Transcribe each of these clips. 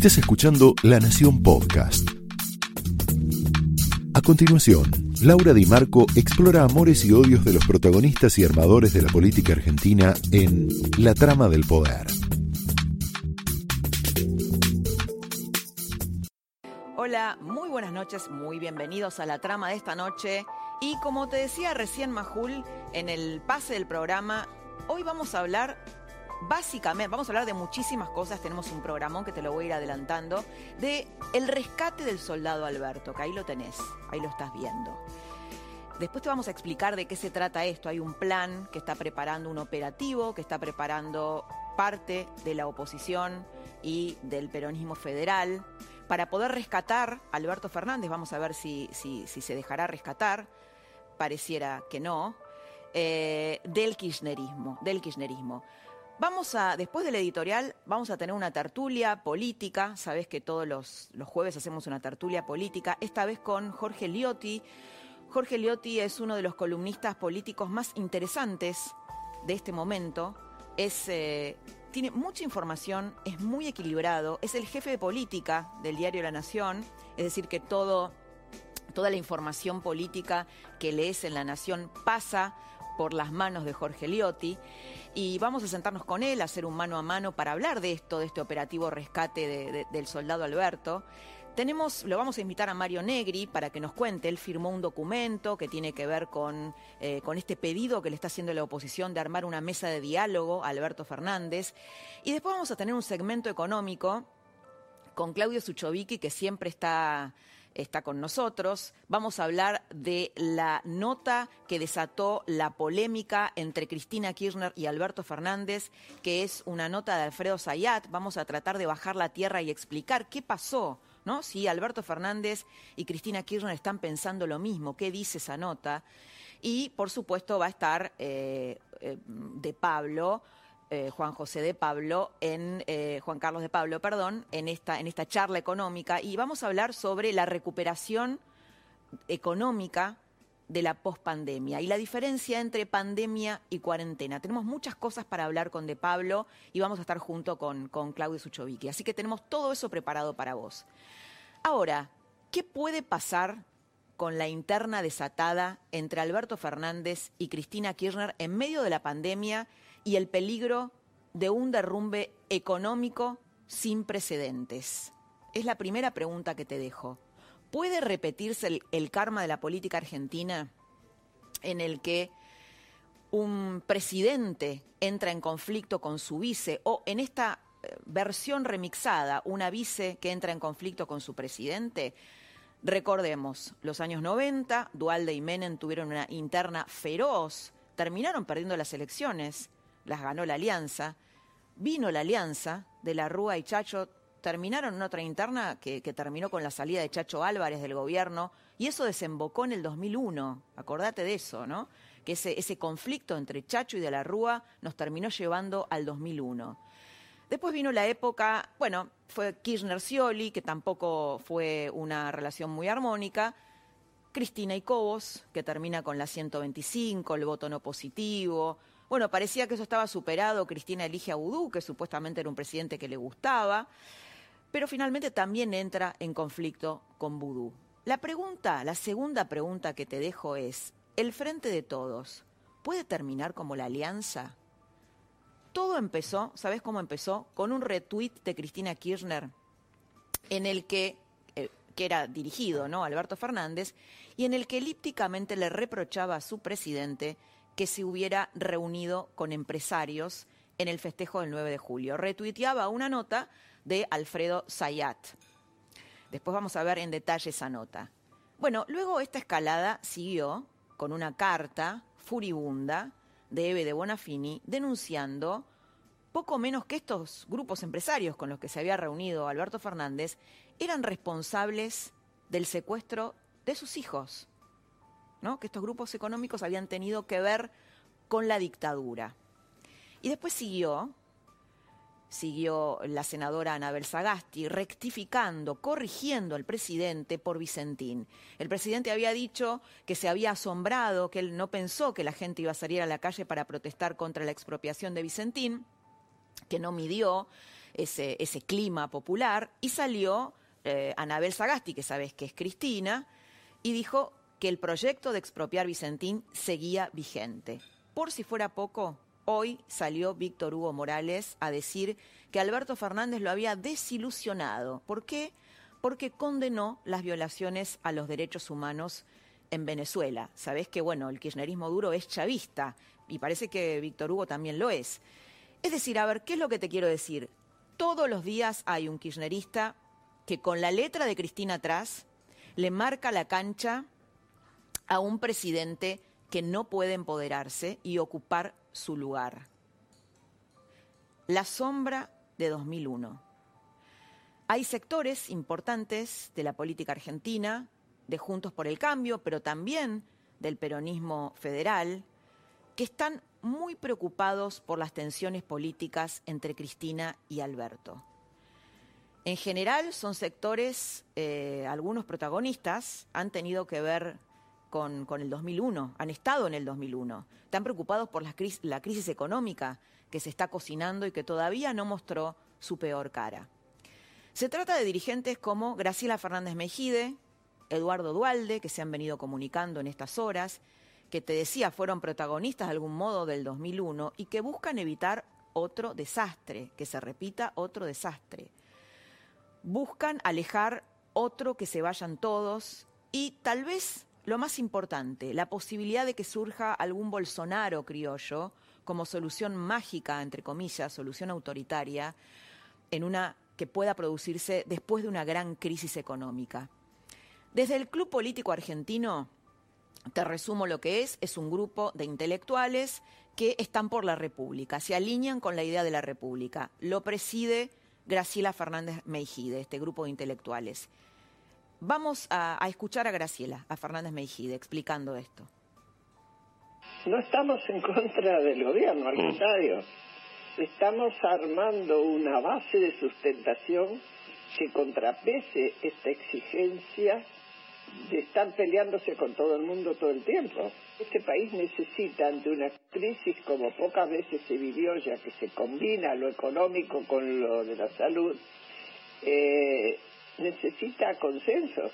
Estás escuchando La Nación Podcast. A continuación, Laura Di Marco explora amores y odios de los protagonistas y armadores de la política argentina en La Trama del Poder. Hola, muy buenas noches, muy bienvenidos a la trama de esta noche. Y como te decía recién Majul en el pase del programa, hoy vamos a hablar básicamente, vamos a hablar de muchísimas cosas, tenemos un programón que te lo voy a ir adelantando, de el rescate del soldado Alberto, que ahí lo tenés, ahí lo estás viendo. Después te vamos a explicar de qué se trata esto. Hay un plan que está preparando un operativo, que está preparando parte de la oposición y del peronismo federal para poder rescatar a Alberto Fernández. Vamos a ver si, si, se dejará rescatar. Pareciera que no. Eh, del kirchnerismo, del kirchnerismo. Vamos a, después del editorial, vamos a tener una tertulia política. Sabes que todos los, jueves hacemos una tertulia política, esta vez con Jorge Liotti. Jorge Liotti es uno de los columnistas políticos más interesantes de este momento. Es, eh, tiene mucha información, es muy equilibrado, es el jefe de política del diario La Nación, es decir, que todo, toda la información política que lees en La Nación pasa por las manos de Jorge Liotti y vamos a sentarnos con él, a hacer un mano a mano para hablar de esto, de este operativo rescate del soldado Alberto. Tenemos, lo vamos a invitar a Mario Negri para que nos cuente. Él firmó un documento que tiene que ver con, eh, con este pedido que le está haciendo la oposición de armar una mesa de diálogo a Alberto Fernández. Y después vamos a tener un segmento económico con Claudio Suchovicki, que siempre está está con nosotros. Vamos a hablar de la nota que desató la polémica entre Cristina Kirchner y Alberto Fernández, que es una nota de Alfredo Zayat. Vamos a tratar de bajar la tierra y explicar qué pasó. ¿No? Si Alberto Fernández y Cristina Kirchner están pensando lo mismo, ¿qué dice esa nota? Y, por supuesto, va a estar eh, eh, de Pablo, eh, Juan José de Pablo, en eh, Juan Carlos de Pablo, perdón, en esta, en esta charla económica y vamos a hablar sobre la recuperación económica de la pospandemia y la diferencia entre pandemia y cuarentena. Tenemos muchas cosas para hablar con De Pablo y vamos a estar junto con, con Claudio Suchovicki. Así que tenemos todo eso preparado para vos. Ahora, ¿qué puede pasar con la interna desatada entre Alberto Fernández y Cristina Kirchner en medio de la pandemia y el peligro de un derrumbe económico sin precedentes? Es la primera pregunta que te dejo. ¿Puede repetirse el, karma de la política argentina en el que un presidente entra en conflicto con su vice o en esta eh, versión remixada, una vice que entra en conflicto con su presidente? Recordemos, los años 90, Dualde y Menem tuvieron una interna feroz, terminaron perdiendo las elecciones, las ganó la alianza. Vino la alianza de la Rúa y Chacho, terminaron en otra interna que, terminó con la salida de Chacho Álvarez del gobierno y eso desembocó en el 2001. Acordate de eso, ¿no? Que ese, conflicto entre Chacho y de la Rúa nos terminó llevando al 2001. Después vino la época, bueno, fue Kirchner-Scioli, que tampoco fue una relación muy armónica. Cristina y Cobos, que termina con la 125, el voto no positivo. Bueno, parecía que eso estaba superado. Cristina elige a Udú, que supuestamente era un presidente que le gustaba, pero finalmente también entra en conflicto con Vudú. La pregunta, la segunda pregunta que te dejo es, ¿el frente de todos puede terminar como la alianza? Todo empezó, ¿sabes cómo empezó? Con un retweet de Cristina Kirchner en el que eh, que era dirigido, ¿no? Alberto Fernández, y en el que elípticamente le reprochaba a su presidente que se hubiera reunido con empresarios en el festejo del 9 de julio. Retuiteaba una nota de Alfredo Zayat. Después vamos a ver en detalle esa nota. Bueno, luego esta escalada siguió con una carta furibunda de Eve de Bonafini denunciando poco menos que estos grupos empresarios con los que se había reunido Alberto Fernández eran responsables del secuestro de sus hijos que estos grupos económicos habían tenido que ver con la dictadura. Y después siguió, siguió la senadora Anabel Sagasti rectificando, corrigiendo al presidente por Vicentín. El presidente había dicho que se había asombrado, que él no pensó que la gente iba a salir a la calle para protestar contra la expropiación de Vicentín, que no midió ese, ese clima popular y salió eh, Anabel Sagasti, que sabes que es Cristina, y dijo que el proyecto de expropiar Vicentín seguía vigente. Por si fuera poco, hoy salió Víctor Hugo Morales a decir que Alberto Fernández lo había desilusionado. ¿Por qué? Porque condenó las violaciones a los derechos humanos en Venezuela. Sabés que, bueno, el kirchnerismo duro es chavista y parece que Víctor Hugo también lo es. Es decir, a ver, ¿qué es lo que te quiero decir? Todos los días hay un kirchnerista que con la letra de Cristina atrás le marca la cancha a un presidente que no puede empoderarse y ocupar su lugar. La sombra de 2001. Hay sectores importantes de la política argentina, de Juntos por el Cambio, pero también del peronismo federal, que están muy preocupados por las tensiones políticas entre Cristina y Alberto. En general son sectores, eh, algunos protagonistas han tenido que ver con, el 2001, han estado en el 2001, están preocupados por la crisis, la crisis económica que se está cocinando y que todavía no mostró su peor cara. Se trata de dirigentes como Graciela Fernández Mejide, Eduardo Dualde, que se han venido comunicando en estas horas, que te decía fueron protagonistas de algún modo del 2001 y que buscan evitar otro desastre, que se repita otro desastre. Buscan alejar otro que se vayan todos y tal vez lo más importante, la posibilidad de que surja algún Bolsonaro criollo como solución mágica, entre comillas, solución autoritaria, en una que pueda producirse después de una gran crisis económica. Desde el Club Político Argentino, te resumo lo que es, es un grupo de intelectuales que están por la República, se alinean con la idea de la República. Lo preside Graciela Fernández Meijide, este grupo de intelectuales. Vamos a, escuchar a Graciela, a Fernández Meijide, explicando esto. No estamos en contra del gobierno, al mm. contrario. Estamos armando una base de sustentación que contrapese esta exigencia de estar peleándose con todo el mundo todo el tiempo. Este país necesita, ante una crisis como pocas veces se vivió, ya que se combina lo económico con lo de la salud, eh, necesita consensos.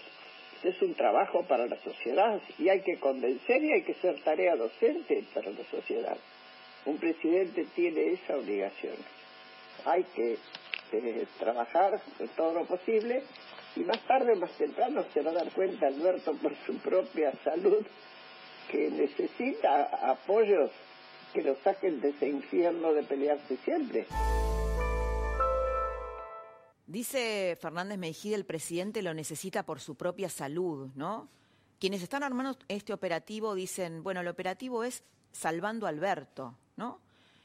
Es un trabajo para la sociedad y hay que convencer y hay que ser tarea docente para la sociedad. Un presidente tiene esa obligación. Hay que eh, trabajar todo lo posible y más tarde más temprano se va a dar cuenta Alberto por su propia salud que necesita apoyos que lo saquen de ese infierno de pelearse siempre. Dice Fernández Mejide, el presidente lo necesita por su propia salud, ¿no? Quienes están armando este operativo dicen, bueno, el operativo es salvando a Alberto, ¿no?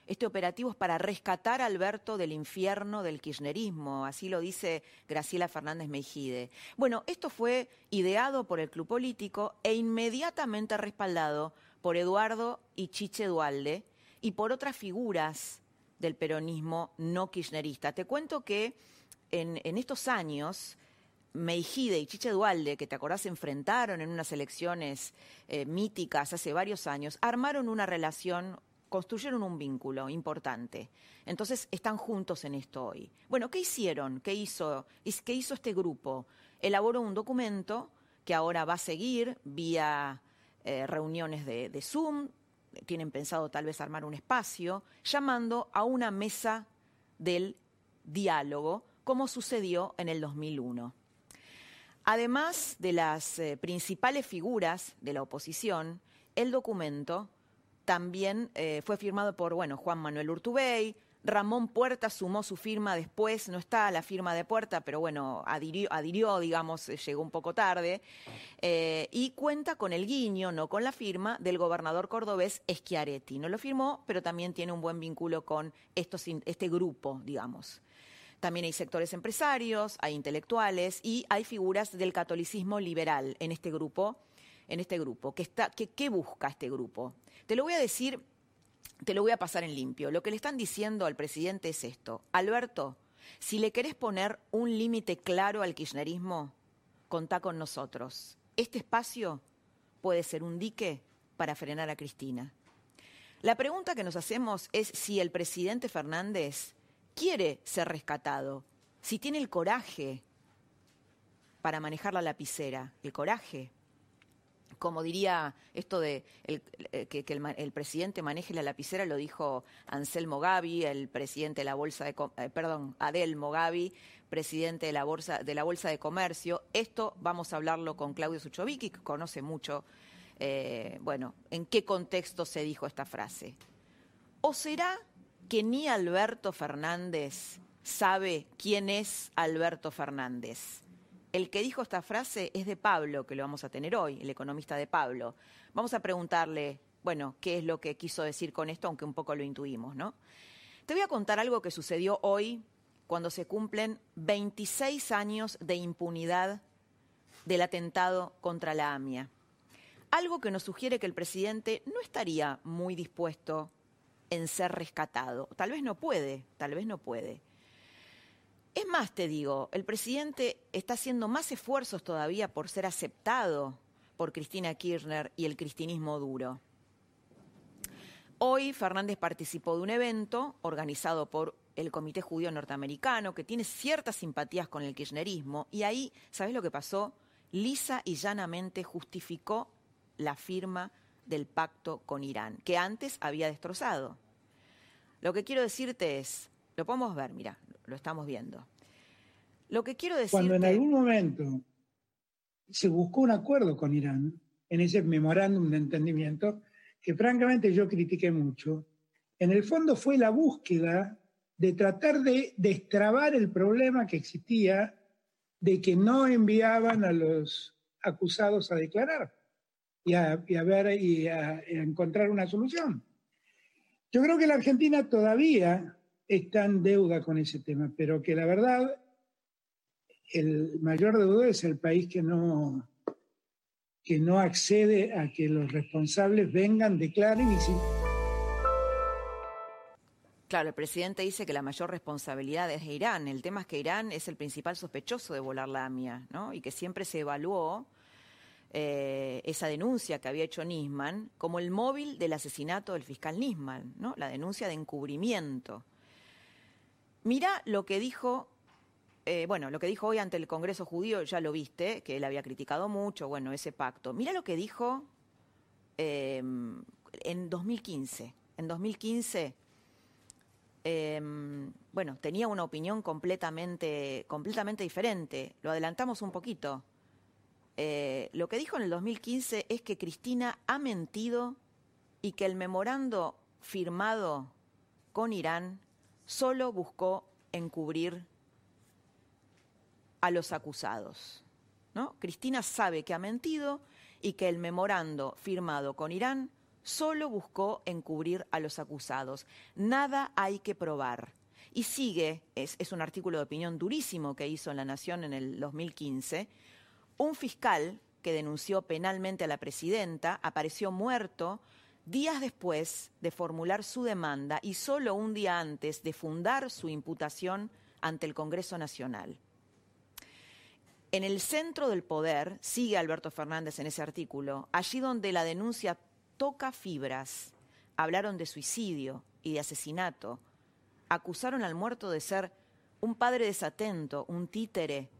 Este operativo es para rescatar a Alberto del infierno del kirchnerismo, así lo dice Graciela Fernández Mejide. Bueno, esto fue ideado por el Club Político e inmediatamente respaldado por Eduardo y Chiche Dualde y por otras figuras del peronismo no kirchnerista. Te cuento que en, estos años, Meijide y Chiche Dualde, que te acordás se enfrentaron en unas elecciones eh, míticas hace varios años, armaron una relación construyeron un vínculo importante. Entonces están juntos en esto hoy. Bueno, ¿qué hicieron? ¿Qué hizo, ¿Qué hizo este grupo? Elaboró un documento que ahora va a seguir vía eh, reuniones de, de Zoom, tienen pensado tal vez armar un espacio, llamando a una mesa del diálogo, como sucedió en el 2001. Además de las eh, principales figuras de la oposición, el documento también eh, fue firmado por bueno, Juan Manuel Urtubey, Ramón Puerta sumó su firma después, no está la firma de Puerta, pero bueno, adhirió, digamos, eh, llegó un poco tarde, y cuenta con el guiño, no con la firma, del gobernador cordobés Schiaretti. No lo firmó, pero también tiene un buen vínculo con este grupo, digamos. También hay sectores empresarios, hay intelectuales y hay figuras del catolicismo liberal en este grupo este grupo. ¿Qué, está, qué busca este grupo? Te lo voy a decir, te lo voy a pasar en limpio. Lo que le están diciendo al presidente es esto. Alberto, si le querés poner un límite claro al kirchnerismo, contá con nosotros. Este espacio puede ser un dique para frenar a Cristina. La pregunta que nos hacemos es si el presidente Fernández quiere ser rescatado, si tiene el coraje para manejar la lapicera, el coraje. Como diría esto de eh, que, el, presidente maneje la lapicera, lo dijo Anselmo Gavi, el presidente de la Bolsa de, eh, perdón, Adelmo Gavi, presidente de la, Bolsa, de la Bolsa de Comercio. Esto vamos a hablarlo con Claudio Suchovicki, que conoce mucho, eh, bueno, en qué contexto se dijo esta frase. ¿O será que ni Alberto Fernández sabe quién es Alberto Fernández? El que dijo esta frase es de Pablo, que lo vamos a tener hoy, el economista de Pablo. Vamos a preguntarle, bueno, qué es lo que quiso decir con esto, aunque un poco lo intuimos, ¿no? Te voy a contar algo que sucedió hoy cuando se cumplen 26 años de impunidad del atentado contra la AMIA. Algo que nos sugiere que el presidente no estaría muy dispuesto en ser rescatado. Tal vez no puede, tal vez no puede. Es más, te digo, el presidente está haciendo más esfuerzos todavía por ser aceptado por Cristina Kirchner y el cristinismo duro. Hoy Fernández participó de un evento organizado por el Comité Judío Norteamericano, que tiene ciertas simpatías con el kirchnerismo, y ahí, ¿sabes lo que pasó? Lisa y llanamente justificó la firma del pacto con Irán, que antes había destrozado. Lo que quiero decirte es, lo podemos ver, mira, lo estamos viendo. Lo que quiero decirte... Cuando en algún momento se buscó un acuerdo con Irán, en ese memorándum de entendimiento, que francamente yo critiqué mucho, en el fondo fue la búsqueda de tratar de destrabar el problema que existía de que no enviaban a los acusados a declarar y a, ver y a, encontrar una solución. Yo creo que la Argentina todavía está en deuda con ese tema, pero que la verdad el mayor deudor es el país que no, que no accede a que los responsables vengan, declaren y si Claro, el presidente dice que la mayor responsabilidad es Irán. El tema es que Irán es el principal sospechoso de volar la AMIA, ¿no? Y que siempre se evaluó eh, esa denuncia que había hecho Nisman como el móvil del asesinato del fiscal Nisman, ¿no? La denuncia de encubrimiento. Mira lo que dijo, eh, bueno, lo que dijo hoy ante el Congreso Judío, ya lo viste, que él había criticado mucho, bueno, ese pacto. Mira lo que dijo eh, en 2015. En 2015 Em, bueno, tenía una opinión completamente, completamente diferente. Lo adelantamos un poquito. Eh, lo que dijo en el 2015 es que Cristina ha mentido y que el memorando firmado con Irán solo buscó encubrir a los acusados. ¿no? Cristina sabe que ha mentido y que el memorando firmado con Irán solo buscó encubrir a los acusados. Nada hay que probar. Y sigue, es, un artículo de opinión durísimo que hizo en La Nación en el 2015, un fiscal que denunció penalmente a la presidenta apareció muerto días después de formular su demanda y solo un día antes de fundar su imputación ante el Congreso Nacional. En el centro del poder, sigue Alberto Fernández en ese artículo, allí donde la denuncia toca fibras. Hablaron de suicidio y de asesinato. Acusaron al muerto de ser un padre desatento, un títere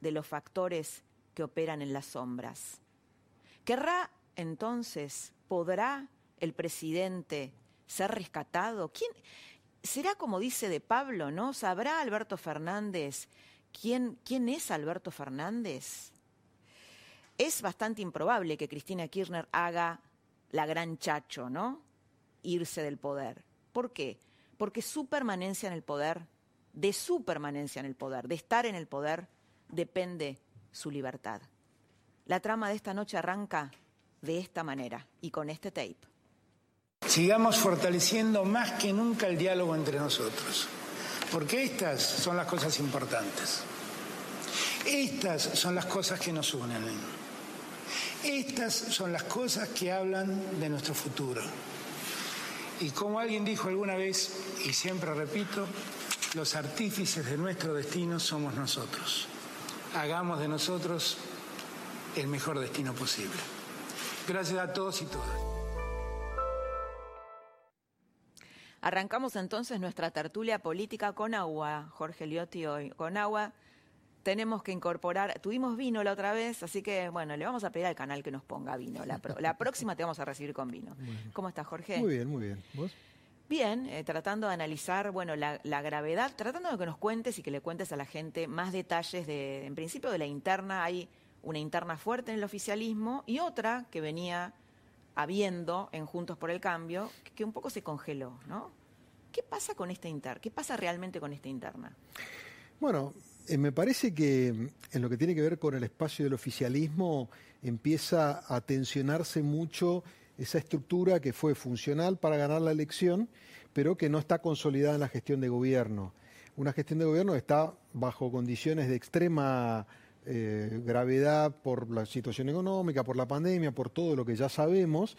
de los factores que operan en las sombras. ¿Querrá entonces, podrá el presidente ser rescatado? ¿Quién será como dice de Pablo, no? ¿Sabrá Alberto Fernández quién, quién es Alberto Fernández? Es bastante improbable que Cristina Kirchner haga la gran chacho, ¿no? Irse del poder. ¿Por qué? Porque su permanencia en el poder, de su permanencia en el poder, de estar en el poder, depende su libertad. La trama de esta noche arranca de esta manera y con este tape. Sigamos fortaleciendo más que nunca el diálogo entre nosotros, porque estas son las cosas importantes. Estas son las cosas que nos unen. Estas son las cosas que hablan de nuestro futuro. Y como alguien dijo alguna vez, y siempre repito, los artífices de nuestro destino somos nosotros. Hagamos de nosotros el mejor destino posible. Gracias a todos y todas. Arrancamos entonces nuestra tertulia política con agua, Jorge Liotti hoy. Con agua tenemos que incorporar, tuvimos vino la otra vez, así que bueno, le vamos a pedir al canal que nos ponga vino. La, próxima te vamos a recibir con vino. ¿Cómo estás, Jorge? Muy bien, muy bien. ¿Vos? Bien, eh, tratando de analizar, bueno, la, gravedad, tratando de que nos cuentes y que le cuentes a la gente más detalles de, en principio, de la interna. Hay una interna fuerte en el oficialismo y otra que venía habiendo en Juntos por el Cambio, que, un poco se congeló, ¿no? ¿Qué pasa con esta interna? ¿Qué pasa realmente con esta interna? Bueno, eh, me parece que en lo que tiene que ver con el espacio del oficialismo empieza a tensionarse mucho esa estructura que fue funcional para ganar la elección, pero que no está consolidada en la gestión de gobierno. Una gestión de gobierno está bajo condiciones de extrema eh, gravedad por la situación económica, por la pandemia, por todo lo que ya sabemos,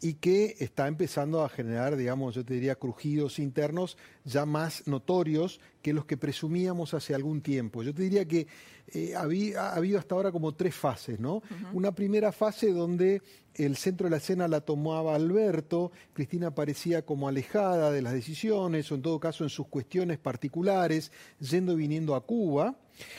y que está empezando a generar, digamos, yo te diría, crujidos internos ya más notorios que los que presumíamos hace algún tiempo. Yo te diría que eh, había, ha habido hasta ahora como tres fases, ¿no? Una primera fase donde el centro de la escena la tomaba Alberto, Cristina parecía como alejada de las decisiones, o en todo caso en sus cuestiones particulares, yendo y viniendo a Cuba.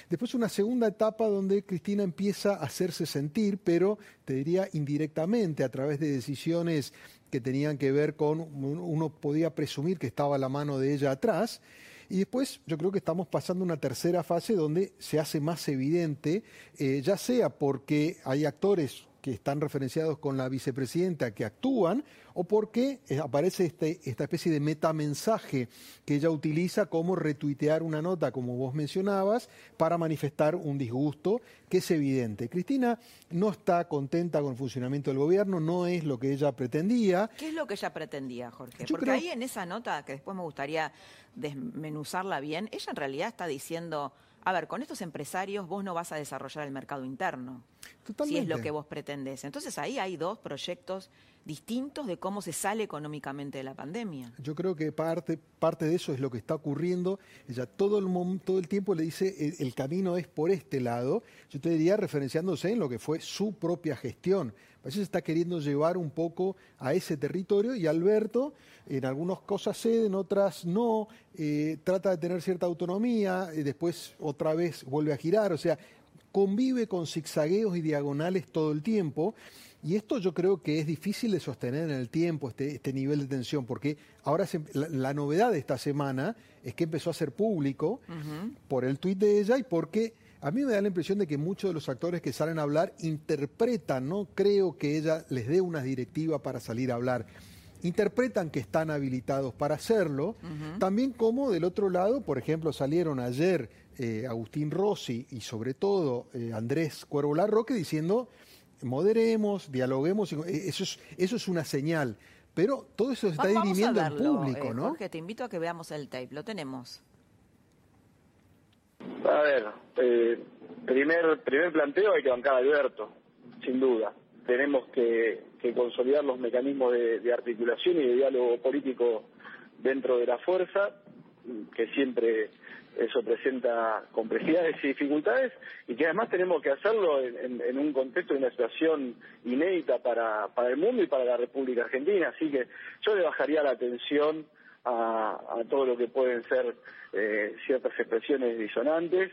Después una segunda etapa donde Cristina empieza a hacerse sentir, pero te diría indirectamente, a través de decisiones que tenían que ver con, uno podía presumir que estaba la mano de ella atrás. Y después yo creo que estamos pasando una tercera fase donde se hace más evidente, eh, ya sea porque hay actores que están referenciados con la vicepresidenta que actúan o porque eh, aparece este, esta especie de metamensaje que ella utiliza como retuitear una nota, como vos mencionabas, para manifestar un disgusto que es evidente. Cristina no está contenta con el funcionamiento del gobierno, no es lo que ella pretendía. ¿Qué es lo que ella pretendía, Jorge? Porque ahí en esa nota, que después me gustaría desmenuzarla bien, ella en realidad está diciendo a ver, con estos empresarios vos no vas a desarrollar el mercado interno. Si es lo que vos pretendés. Entonces ahí hay dos proyectos distintos de cómo se sale económicamente de la pandemia. Yo creo que parte, parte de eso es lo que está ocurriendo. Ella todo el, todo el tiempo le dice el, camino es por este lado. Yo te diría referenciándose en lo que fue su propia gestión. A veces está queriendo llevar un poco a ese territorio y Alberto en algunas cosas cede, en otras no, eh, trata de tener cierta autonomía, y después otra vez vuelve a girar, o sea, convive con zigzagueos y diagonales todo el tiempo. Y esto yo creo que es difícil de sostener en el tiempo, este, este nivel de tensión, porque ahora la, novedad de esta semana es que empezó a ser público por el tuit de ella y porque a mí me da la impresión de que muchos de los actores que salen a hablar interpretan, no creo que ella les dé una directiva para salir a hablar interpretan que están habilitados para hacerlo, también como del otro lado, por ejemplo, salieron ayer eh, Agustín Rossi y sobre todo eh, Andrés Cuervo Larroque diciendo moderemos, dialoguemos, eh, eso es, eso es una señal. Pero todo eso se está dirimiendo en público, ¿no? Jorge, te invito a que veamos el tape, lo tenemos. A ver, primer, primer planteo hay que bancar a Alberto, sin duda. Tenemos que que consolidar los mecanismos de, articulación y de diálogo político dentro de la fuerza, que siempre eso presenta complejidades y dificultades y que además tenemos que hacerlo en, un contexto de una situación inédita para, para, el mundo y para la República Argentina. Así que yo le bajaría la atención a, todo lo que pueden ser eh, ciertas expresiones disonantes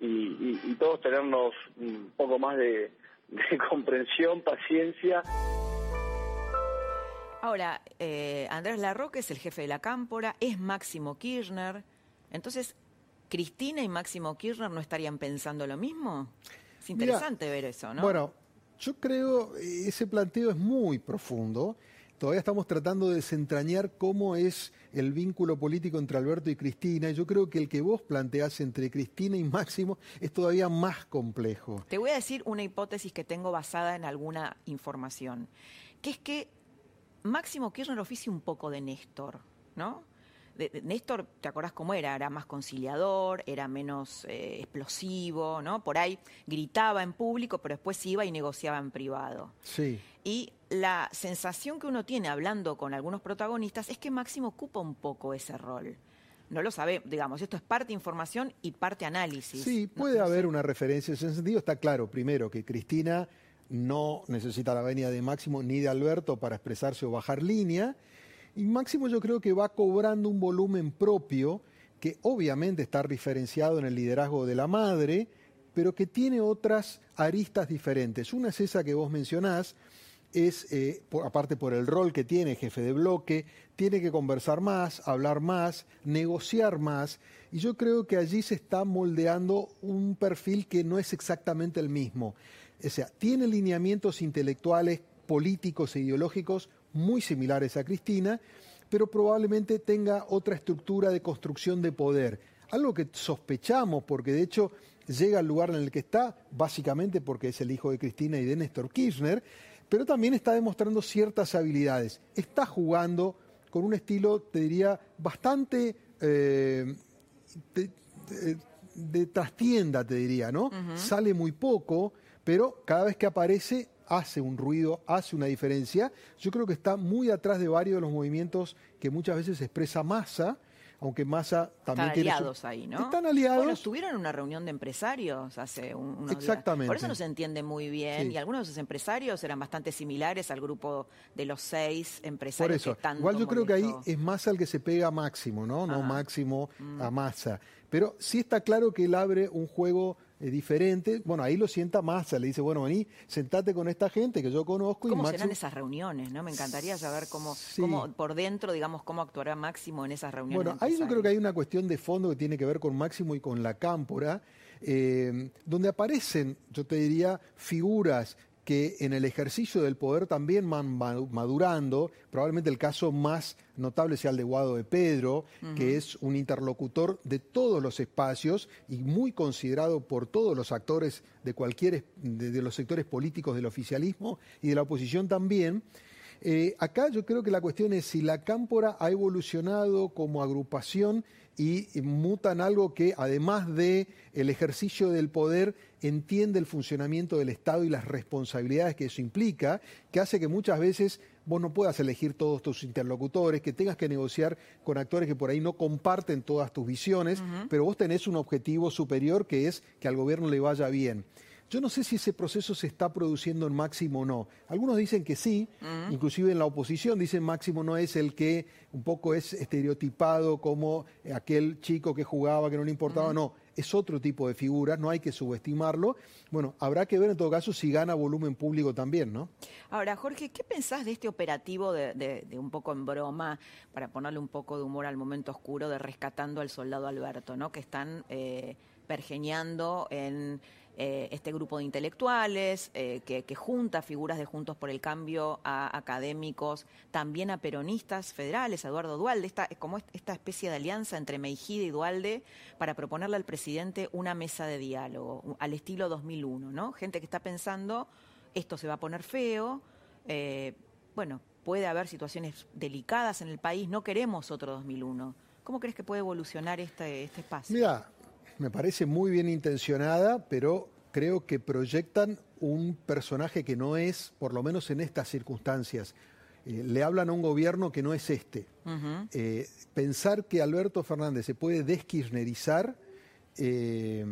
y, todos tenernos un poco más de comprensión, paciencia. Ahora, eh, Andrés Larroque es el jefe de la Cámpora, es Máximo Kirchner. Entonces, ¿Cristina y Máximo Kirchner no estarían pensando lo mismo? Es interesante ver eso, ¿no? Bueno, yo creo ese planteo es muy profundo. Todavía estamos tratando de desentrañar cómo es el vínculo político entre Alberto y Cristina. Yo creo que el que vos planteás entre Cristina y Máximo es todavía más complejo. Te voy a decir una hipótesis que tengo basada en alguna información, que es que Máximo Kirchner oficia un poco de Néstor, ¿no? Néstor, ¿te acordás cómo era? Era más conciliador, era menos eh, explosivo, ¿no? Por ahí gritaba en público, pero después iba y negociaba en privado. Sí. Y la sensación que uno tiene hablando con algunos protagonistas es que Máximo ocupa un poco ese rol. No lo sabe, digamos, esto es parte información y parte análisis. Sí, puede haber una referencia en ese sentido. Está claro, primero, que Cristina no necesita la venia de Máximo ni de Alberto para expresarse o bajar línea. Y Máximo yo creo que va cobrando un volumen propio que obviamente está referenciado en el liderazgo de la madre, pero que tiene otras aristas diferentes. Una es esa que vos mencionás, es, eh, aparte por el rol que tiene jefe de bloque, tiene que conversar más, hablar más, negociar más, y yo creo que allí se está moldeando un perfil que no es exactamente el mismo. O sea, tiene lineamientos intelectuales, políticos e ideológicos muy similares a Cristina, pero probablemente tenga otra estructura de construcción de poder. Algo que sospechamos, porque de hecho llega al lugar en el que está, básicamente porque es el hijo de Cristina y de Néstor Kirchner, pero también está demostrando ciertas habilidades. Está jugando con un estilo, te diría, bastante eh, de, trastienda, te diría, ¿no? Sale muy poco, pero cada vez que aparece hace un ruido, hace una diferencia. Yo creo que está muy atrás de varios de los movimientos que muchas veces expresa masa aunque Massa también Están aliados ahí, ¿no? Están aliados. Bueno, estuvieron en una reunión de empresarios hace un, unos Exactamente. Por eso no se entiende muy bien. Y algunos de esos empresarios eran bastante similares al grupo de los seis empresarios Por eso. que Igual yo creo que ahí es Massa el que se pega a Máximo, ¿no? No Máximo a mm. Massa. Pero sí está claro que él abre un juego diferente. Bueno, ahí lo sienta Massa, le dice, bueno, vení, sentate con esta gente que yo conozco. ¿Cómo serán esas reuniones? no Me encantaría saber cómo, cómo, por dentro, digamos, cómo actuará Máximo en esas reuniones. Bueno, ahí yo creo que hay una cuestión de fondo que tiene que ver con Máximo y con la cámpora, eh, donde aparecen, yo te diría, figuras que en el ejercicio del poder también van madurando. Probablemente el caso más notable sea el de Guado de Pedro, que es un interlocutor de todos los espacios y muy considerado por todos los actores de cualquier de, los sectores políticos del oficialismo y de la oposición también. Eh, acá yo creo que la cuestión es si la cámpora ha evolucionado como agrupación y mutan algo que además de el ejercicio del poder entiende el funcionamiento del Estado y las responsabilidades que eso implica, que hace que muchas veces vos no puedas elegir todos tus interlocutores, que tengas que negociar con actores que por ahí no comparten todas tus visiones, pero vos tenés un objetivo superior que es que al gobierno le vaya bien. Yo no sé si ese proceso se está produciendo en Máximo o no. Algunos dicen que sí, inclusive en la oposición dicen Máximo no es el que un poco es estereotipado como aquel chico que jugaba, que no le importaba, no, es otro tipo de figura, no hay que subestimarlo. Bueno, habrá que ver en todo caso si gana volumen público también, ¿no? Ahora, Jorge, ¿qué pensás de este operativo de, un poco en broma, para ponerle un poco de humor al momento oscuro, de rescatando al soldado Alberto, ¿no? Que están eh, pergeñando en eh, este grupo de intelectuales eh, que, junta figuras de Juntos por el Cambio a académicos, también a peronistas federales, a Eduardo Dualde, esta, como esta especie de alianza entre Meijide y Dualde para proponerle al presidente una mesa de diálogo, al estilo 2001, ¿no? Gente que está pensando, esto se va a poner feo, eh, bueno, puede haber situaciones delicadas en el país, no queremos otro 2001. ¿Cómo crees que puede evolucionar este, este espacio? Mira, me parece muy bien intencionada, pero creo que proyectan un personaje que no es, por lo menos en estas circunstancias. Eh, le hablan a un gobierno que no es este. Eh, pensar que Alberto Fernández se puede deskirchnerizar eh,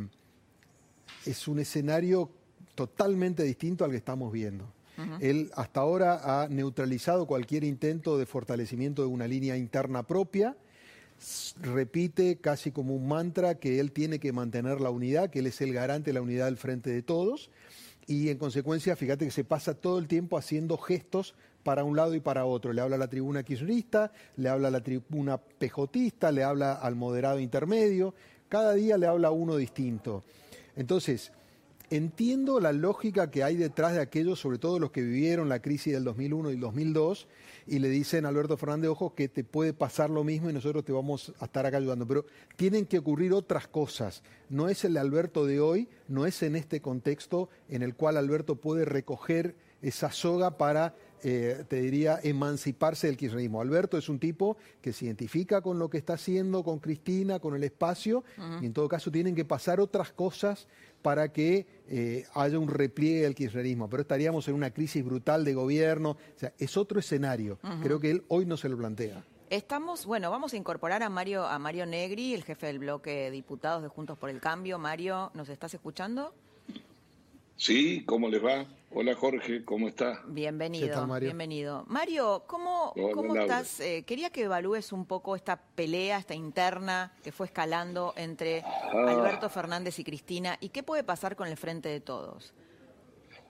es un escenario totalmente distinto al que estamos viendo. Él hasta ahora ha neutralizado cualquier intento de fortalecimiento de una línea interna propia repite casi como un mantra que él tiene que mantener la unidad, que él es el garante de la unidad del frente de todos. Y en consecuencia, fíjate que se pasa todo el tiempo haciendo gestos para un lado y para otro. Le habla a la tribuna kirchnerista, le habla a la tribuna pejotista, le habla al moderado intermedio. Cada día le habla a uno distinto. Entonces, Entiendo la lógica que hay detrás de aquellos, sobre todo los que vivieron la crisis del 2001 y el 2002, y le dicen a Alberto Fernández, ojo, que te puede pasar lo mismo y nosotros te vamos a estar acá ayudando. Pero tienen que ocurrir otras cosas. No es el Alberto de hoy, no es en este contexto en el cual Alberto puede recoger esa soga para, eh, te diría, emanciparse del kirchnerismo. Alberto es un tipo que se identifica con lo que está haciendo, con Cristina, con el espacio, y en todo caso tienen que pasar otras cosas para que eh, haya un repliegue del kirchnerismo, pero estaríamos en una crisis brutal de gobierno, o sea, es otro escenario. Creo que él hoy no se lo plantea. Estamos, bueno, vamos a incorporar a Mario, a Mario Negri, el jefe del bloque de diputados de Juntos por el Cambio. Mario, ¿nos estás escuchando? Sí, ¿cómo les va? Hola Jorge, ¿cómo está? Bienvenido, Mario? bienvenido. Mario, ¿cómo, cómo estás? Eh, quería que evalúes un poco esta pelea, esta interna que fue escalando entre ah. Alberto Fernández y Cristina y qué puede pasar con el frente de todos.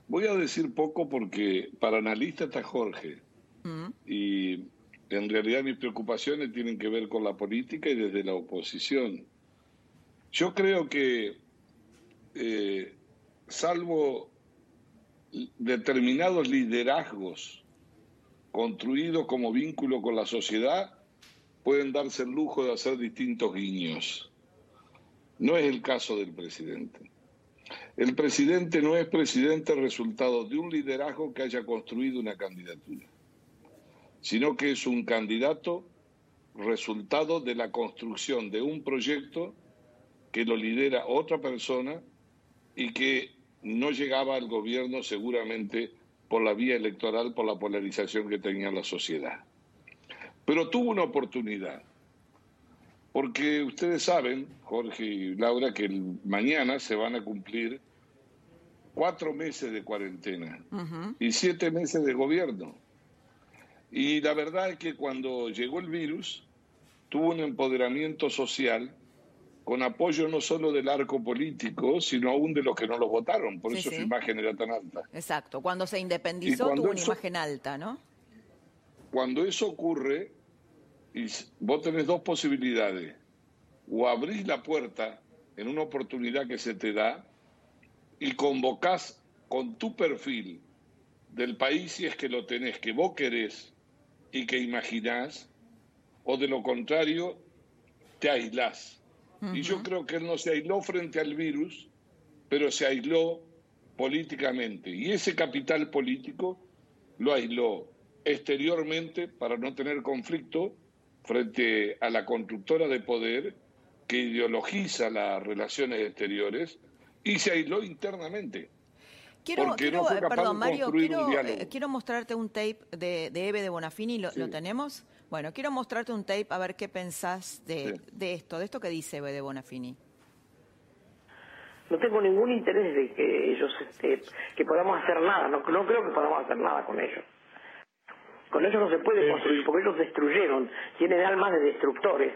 Voy a decir poco porque para analista está Jorge mm. y en realidad mis preocupaciones tienen que ver con la política y desde la oposición. Yo creo que, eh, salvo determinados liderazgos construidos como vínculo con la sociedad, pueden darse el lujo de hacer distintos guiños. No es el caso del presidente. El presidente no es presidente resultado de un liderazgo que haya construido una candidatura sino que es un candidato resultado de la construcción de un proyecto que lo lidera otra persona y que no llegaba al gobierno seguramente por la vía electoral, por la polarización que tenía la sociedad. Pero tuvo una oportunidad, porque ustedes saben, Jorge y Laura, que mañana se van a cumplir cuatro meses de cuarentena y siete meses de gobierno. Y la verdad es que cuando llegó el virus, tuvo un empoderamiento social con apoyo no solo del arco político, sino aún de los que no lo votaron. Por eso su imagen era tan alta. Exacto. Cuando se independizó tuvo una imagen alta, ¿no? Cuando eso ocurre, y vos tenés dos posibilidades. O abrís la puerta en una oportunidad que se te da y convocás con tu perfil del país, si es que lo tenés, que vos querés, y que imaginás, o de lo contrario, te aislás. Y yo creo que él no se aisló frente al virus, pero se aisló políticamente. Y ese capital político lo aisló exteriormente para no tener conflicto frente a la constructora de poder que ideologiza las relaciones exteriores y se aisló internamente. Quiero, quiero eh, perdón, Mario, quiero, eh, quiero, mostrarte un tape de, de Eve de Bonafini, ¿lo, tenemos? Bueno, quiero mostrarte un tape a ver qué pensás de, de esto, de esto que dice Eve de Bonafini. No tengo ningún interés de que ellos, este, que podamos hacer nada, no, no creo que podamos hacer nada con ellos. Con ellos no se puede construir, porque ellos destruyeron, tienen almas de destructores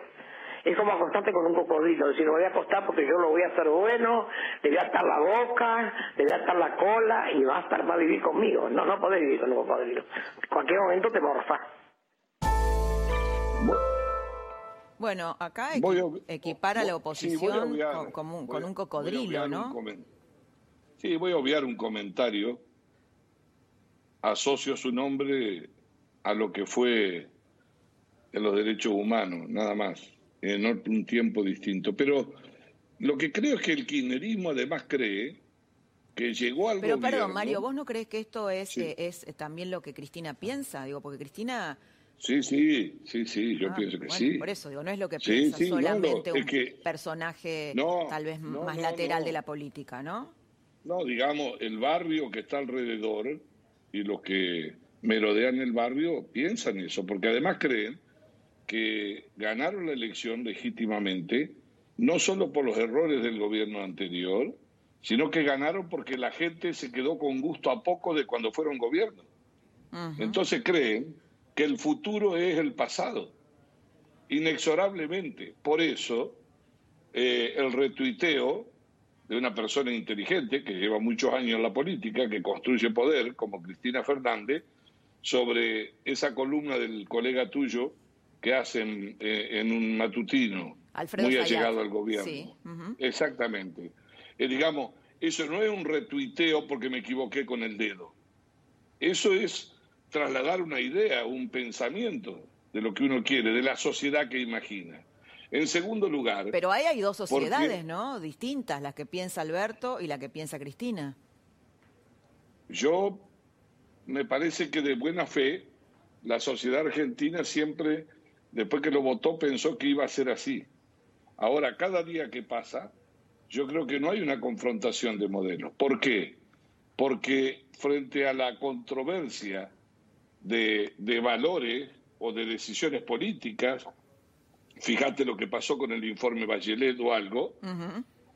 es como acostarte con un cocodrilo, decir, me voy a acostar porque yo lo voy a hacer bueno, le voy a atar la boca, le voy a atar la cola y va a estar, va a vivir conmigo. No, no podés vivir con un cocodrilo. En cualquier momento te morfa. Bueno, acá equipara a la oposición con, un, cocodrilo, ¿no? sí, voy a obviar un comentario. Asocio su nombre a lo que fue en los derechos humanos, nada más en un tiempo distinto. Pero lo que creo es que el kirchnerismo además cree que llegó al Pero perdón, Mario, ¿vos no crees que esto es, eh, es también lo que Cristina piensa? Digo, porque Cristina... Sí, sí, sí, sí, yo ah, pienso que sí. Por eso, digo, no es lo que piensa solamente un personaje tal vez más lateral de la política, ¿no? No, digamos, el barrio que está alrededor y los que merodean el barrio piensan eso, porque además creen que ganaron la elección legítimamente, no solo por los errores del gobierno anterior, sino que ganaron porque la gente se quedó con gusto a poco de cuando fueron gobierno. Entonces creen que el futuro es el pasado, inexorablemente. Por eso, eh, el retuiteo de una persona inteligente que lleva muchos años en la política, que construye poder, como Cristina Fernández, sobre esa columna del colega tuyo, que hacen eh, en un matutino muy allegado al gobierno. Exactamente. Eh, digamos, eso no es un retuiteo porque me equivoqué con el dedo. Eso es trasladar una idea, un pensamiento de lo que uno quiere, de la sociedad que imagina. En segundo lugar... Pero ahí hay dos sociedades, ¿no? Distintas, la que piensa Alberto y la que piensa Cristina. Yo me parece que de buena fe la sociedad argentina siempre después que lo votó pensó que iba a ser así. Ahora, cada día que pasa, yo creo que no hay una confrontación de modelos. ¿Por qué? Porque frente a la controversia de, valores o de decisiones políticas, fíjate lo que pasó con el informe Bachelet o algo,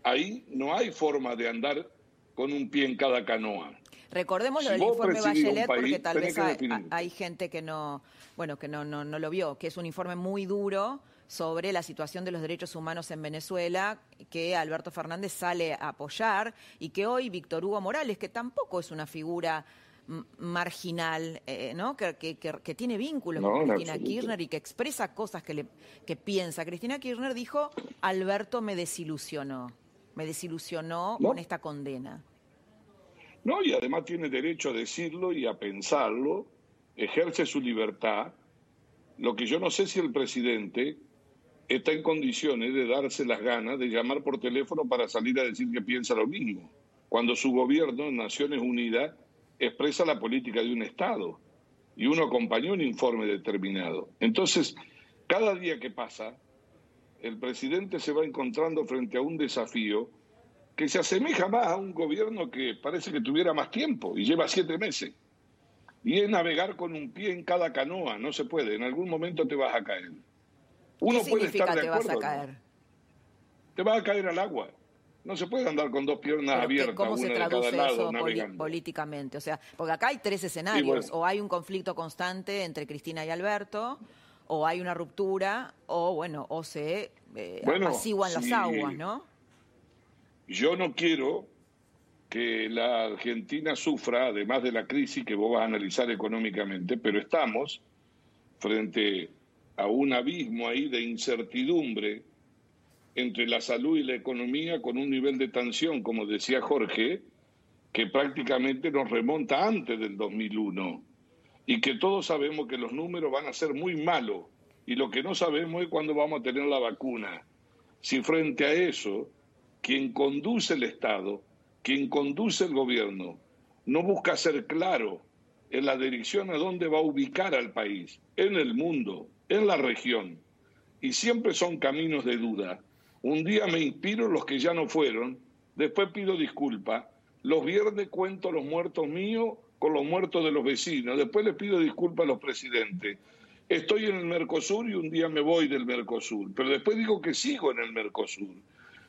ahí no hay forma de andar con un pie en cada canoa. Recordemos lo Si del informe Bachelet porque tal vez hay, hay gente que no, bueno, que no, no, no lo vio, que es un informe muy duro sobre la situación de los derechos humanos en Venezuela, que Alberto Fernández sale a apoyar y que hoy Víctor Hugo Morales, que tampoco es una figura marginal, eh, ¿no? Que, que- que- tiene vínculos No, con Cristina absoluto. Kirchner y que expresa cosas que, le, que piensa. Cristina Kirchner dijo, Alberto me desilusionó, me desilusionó No. con esta condena. No, y además tiene derecho a decirlo y a pensarlo, ejerce su libertad. Lo que yo no sé si el presidente está en condiciones de darse las ganas de llamar por teléfono para salir a decir que piensa lo mismo, cuando su gobierno en Naciones Unidas expresa la política de un Estado y uno acompañó un informe determinado. Entonces, cada día que pasa, el presidente se va encontrando frente a un desafío que se asemeja más a un gobierno que parece que tuviera más tiempo y lleva siete meses. Y es navegar con un pie en cada canoa, no se puede, en algún momento te vas a caer. Uno ¿Qué puede significa estar de te vas a ¿no? caer? Te vas a caer al agua. No se puede andar con dos piernas Pero abiertas, ¿Cómo una se de cada traduce lado, eso políticamente? O sea, porque acá hay tres escenarios. bueno. O hay un conflicto constante entre Cristina y Alberto, o hay una ruptura, o bueno, o se eh, Bueno, apaciguan las aguas, ¿no? Yo no quiero que la Argentina sufra, además de la crisis que vos vas a analizar económicamente, pero estamos frente a un abismo ahí de incertidumbre entre la salud y la economía con un nivel de tensión, como decía Jorge, que prácticamente nos remonta antes del 2001 y que todos sabemos que los números van a ser muy malos y lo que no sabemos es cuándo vamos a tener la vacuna. Si frente a eso, quien conduce el Estado, quien conduce el gobierno, no busca ser claro en la dirección a dónde va a ubicar al país, en el mundo, en la región, y siempre son caminos de duda. Un día me inspiro los que ya no fueron, después pido disculpas, los viernes cuento los muertos míos con los muertos de los vecinos, después les pido disculpas a los presidentes. Estoy en el Mercosur y un día me voy del Mercosur, pero después digo que sigo en el Mercosur.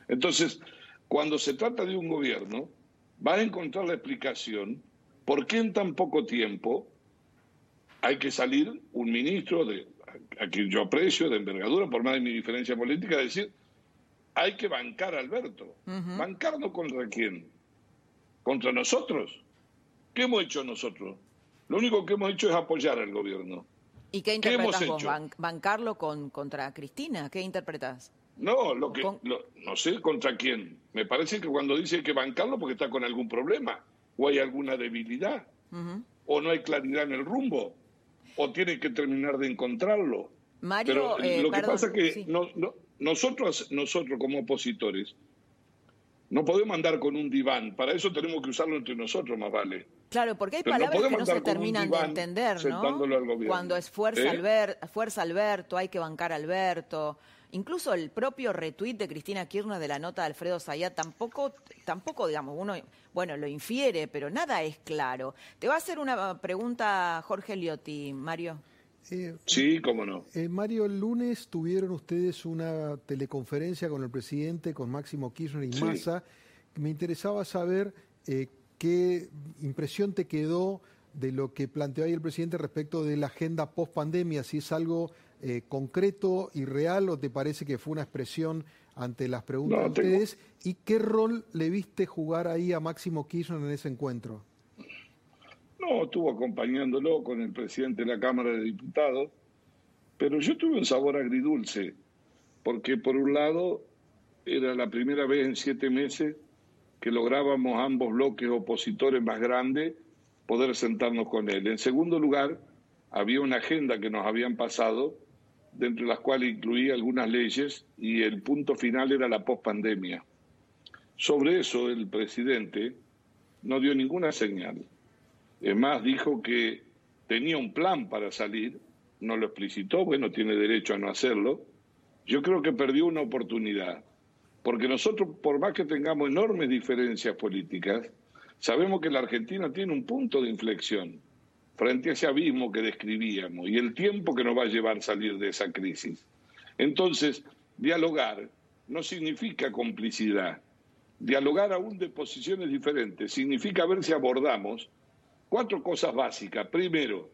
Entonces, cuando se trata de un gobierno, va a encontrar la explicación por qué en tan poco tiempo hay que salir un ministro de a quien yo aprecio de envergadura por más de mi diferencia política decir hay que bancar a Alberto. ¿Bancarnos contra quién? ¿Contra nosotros? ¿Qué hemos hecho nosotros? Lo único que hemos hecho es apoyar al gobierno. ¿Y qué ¿Qué hemos interpretas vos? hecho? Ban- ¿Bancarlo con, contra Cristina? ¿Qué interpretas? No, lo que, lo- no sé contra quién. Me parece que cuando dice hay que bancarlo porque está con algún problema, o hay alguna debilidad, o no hay claridad en el rumbo, o tiene que terminar de encontrarlo. Mario, Pero eh, lo que perdón, pasa es que sí. no- no- nosotros, nosotros como opositores no podemos andar con un diván. Para eso tenemos que usarlo entre nosotros, más vale. Claro, porque hay Pero no palabras que no se terminan de entender, ¿no? al. Cuando es fuerza, ¿Eh? Fuerza Alberto, hay que bancar a Alberto. Incluso el propio retweet de Cristina Kirchner de la nota de Alfredo Zayat tampoco, tampoco, digamos, uno, bueno, lo infiere, pero nada es claro. Te va a hacer una pregunta Jorge Liotti, Mario. Eh, Sí, cómo no. eh, Mario, el lunes tuvieron ustedes una teleconferencia con el presidente, con Máximo Kirchner y Sí. Massa. Me interesaba saber eh, qué impresión te quedó de lo que planteó ahí el presidente respecto de la agenda post pandemia, si es algo eh, concreto y real o te parece que fue una expresión ante las preguntas No, de tengo- ustedes y qué rol le viste jugar ahí a Máximo Kirchner en ese encuentro. No, estuvo acompañándolo con el presidente de la Cámara de Diputados, pero yo tuve un sabor agridulce, porque por un lado era la primera vez en siete meses que lográbamos ambos bloques opositores más grandes poder sentarnos con él. En segundo lugar, había una agenda que nos habían pasado, dentro de las cuales incluía algunas leyes, y el punto final era la pospandemia. Sobre eso el presidente no dio ninguna señal. Es más, dijo que tenía un plan para salir, no lo explicitó, bueno, tiene derecho a no hacerlo. Yo creo que perdió una oportunidad, porque nosotros, por más que tengamos enormes diferencias políticas, sabemos que la Argentina tiene un punto de inflexión frente a ese abismo que describíamos y el tiempo que nos va a llevar salir de esa crisis. Entonces, dialogar no significa complicidad, dialogar aún de posiciones diferentes significa ver si abordamos cuatro cosas básicas. Primero,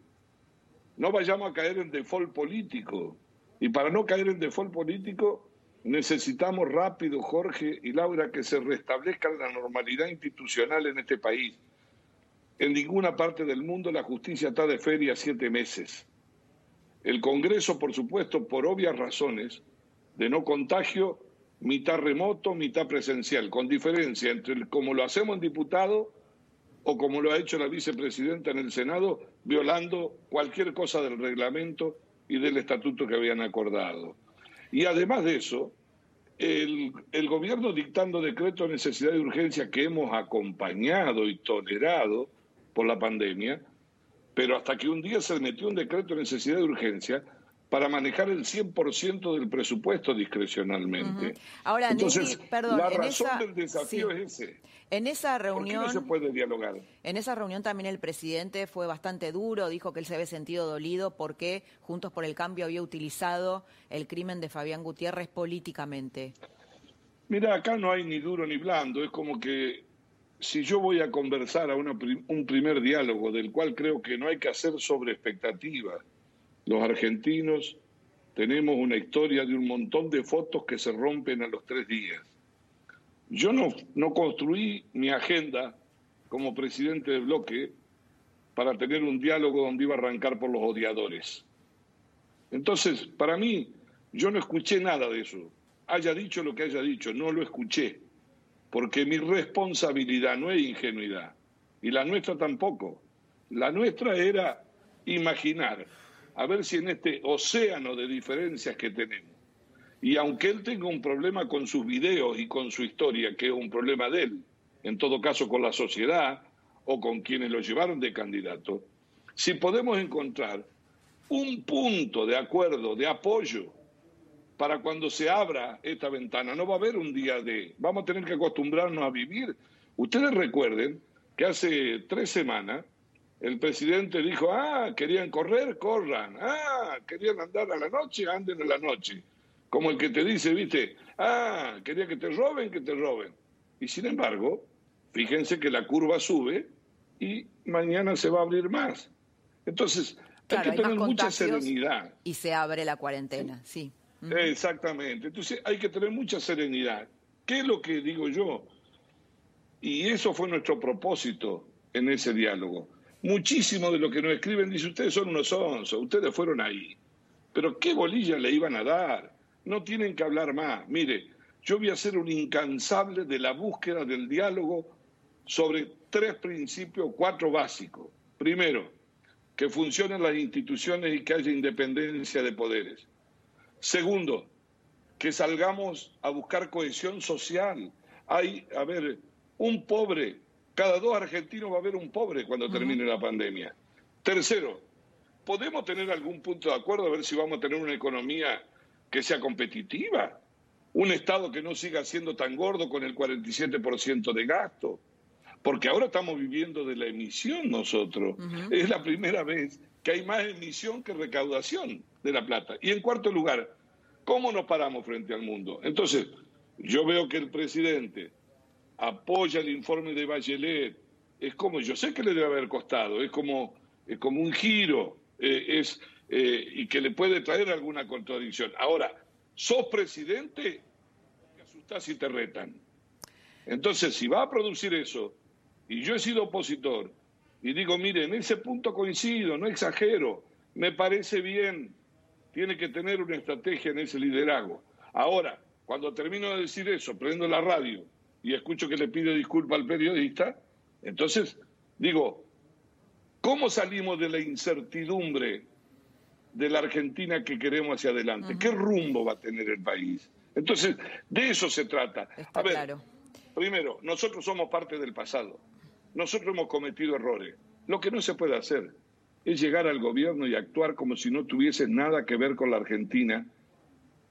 no vayamos a caer en default político. Y para no caer en default político, necesitamos rápido, Jorge y Laura, que se restablezca la normalidad institucional en este país. En ninguna parte del mundo la justicia está de feria siete meses. El Congreso, por supuesto, por obvias razones de no contagio, mitad remoto, mitad presencial, con diferencia entre como lo hacemos en diputado o como lo ha hecho la vicepresidenta en el Senado, violando cualquier cosa del reglamento y del estatuto que habían acordado. Y además de eso, el, gobierno dictando decreto de necesidad de urgencia que hemos acompañado y tolerado por la pandemia, pero hasta que un día se metió un decreto de necesidad de urgencia para manejar el 100% del presupuesto discrecionalmente. Ahora, Entonces, perdón, la en razón esa- del desafío sí. es ese. En esa ¿Por qué reunión, no se puede dialogar? en esa reunión también el presidente fue bastante duro, dijo que él se había sentido dolido porque Juntos por el Cambio había utilizado el crimen de Fabián Gutiérrez políticamente. Mira, acá no hay ni duro ni blando, es como que si yo voy a conversar a una un primer diálogo del cual creo que no hay que hacer sobre expectativas, los argentinos tenemos una historia de un montón de fotos que se rompen a los tres días. Yo no, no construí mi agenda como presidente del bloque para tener un diálogo donde iba a arrancar por los odiadores. Entonces, para mí, yo no escuché nada de eso. Haya dicho lo que haya dicho, no lo escuché. Porque mi responsabilidad no es ingenuidad. Y la nuestra tampoco. La nuestra era imaginar, a ver si en este océano de diferencias que tenemos, y aunque él tenga un problema con sus videos y con su historia, que es un problema de él, en todo caso con la sociedad o con quienes lo llevaron de candidato, si podemos encontrar un punto de acuerdo, de apoyo, para cuando se abra esta ventana. No va a haber un día de... Vamos a tener que acostumbrarnos a vivir. Ustedes recuerden que hace tres semanas el presidente dijo, ah, querían correr, corran. Ah, querían andar a la noche, anden a la noche. Como el que te dice, viste, ah, quería que te roben, que te roben. Y sin embargo, fíjense que la curva sube y mañana se va a abrir más. Entonces, Claro, hay que tener mucha serenidad. Y se abre la cuarentena, sí. Exactamente. Entonces hay que tener mucha serenidad. ¿Qué es lo que digo yo? Y eso fue nuestro propósito en ese diálogo. Muchísimo de lo que nos escriben dice, ustedes son unos onzos, ustedes fueron ahí. Pero ¿qué bolilla le iban a dar? No tienen que hablar más. Mire, yo voy a ser un incansable de la búsqueda del diálogo sobre tres principios, cuatro básicos. Primero, que funcionen las instituciones y que haya independencia de poderes. Segundo, que salgamos a buscar cohesión social. Hay, a ver, un pobre, cada dos argentinos va a haber un pobre cuando termine la pandemia. Tercero, podemos tener algún punto de acuerdo a ver si vamos a tener una economía que sea competitiva, un Estado que no siga siendo tan gordo con el 47% de gasto, porque ahora estamos viviendo de la emisión nosotros. Es la primera vez que hay más emisión que recaudación de la plata. Y en cuarto lugar, ¿cómo nos paramos frente al mundo? Entonces, yo veo que el presidente apoya el informe de Bachelet, es como, yo sé que le debe haber costado, es como, es como un giro, eh, es, eh, y que le puede traer alguna contradicción. Ahora, sos presidente, te asustás si te retan. Entonces, si va a producir eso, y yo he sido opositor, y digo, mire, en ese punto coincido, no exagero, me parece bien, tiene que tener una estrategia en ese liderazgo. Ahora, cuando termino de decir eso, prendo la radio y escucho que le pide disculpa al periodista, entonces digo, ¿cómo salimos de la incertidumbre de la Argentina que queremos hacia adelante? ¿Qué rumbo va a tener el país? Entonces, de eso se trata. Está a ver, claro. primero, nosotros somos parte del pasado. Nosotros hemos cometido errores. Lo que no se puede hacer es llegar al gobierno y actuar como si no tuviese nada que ver con la Argentina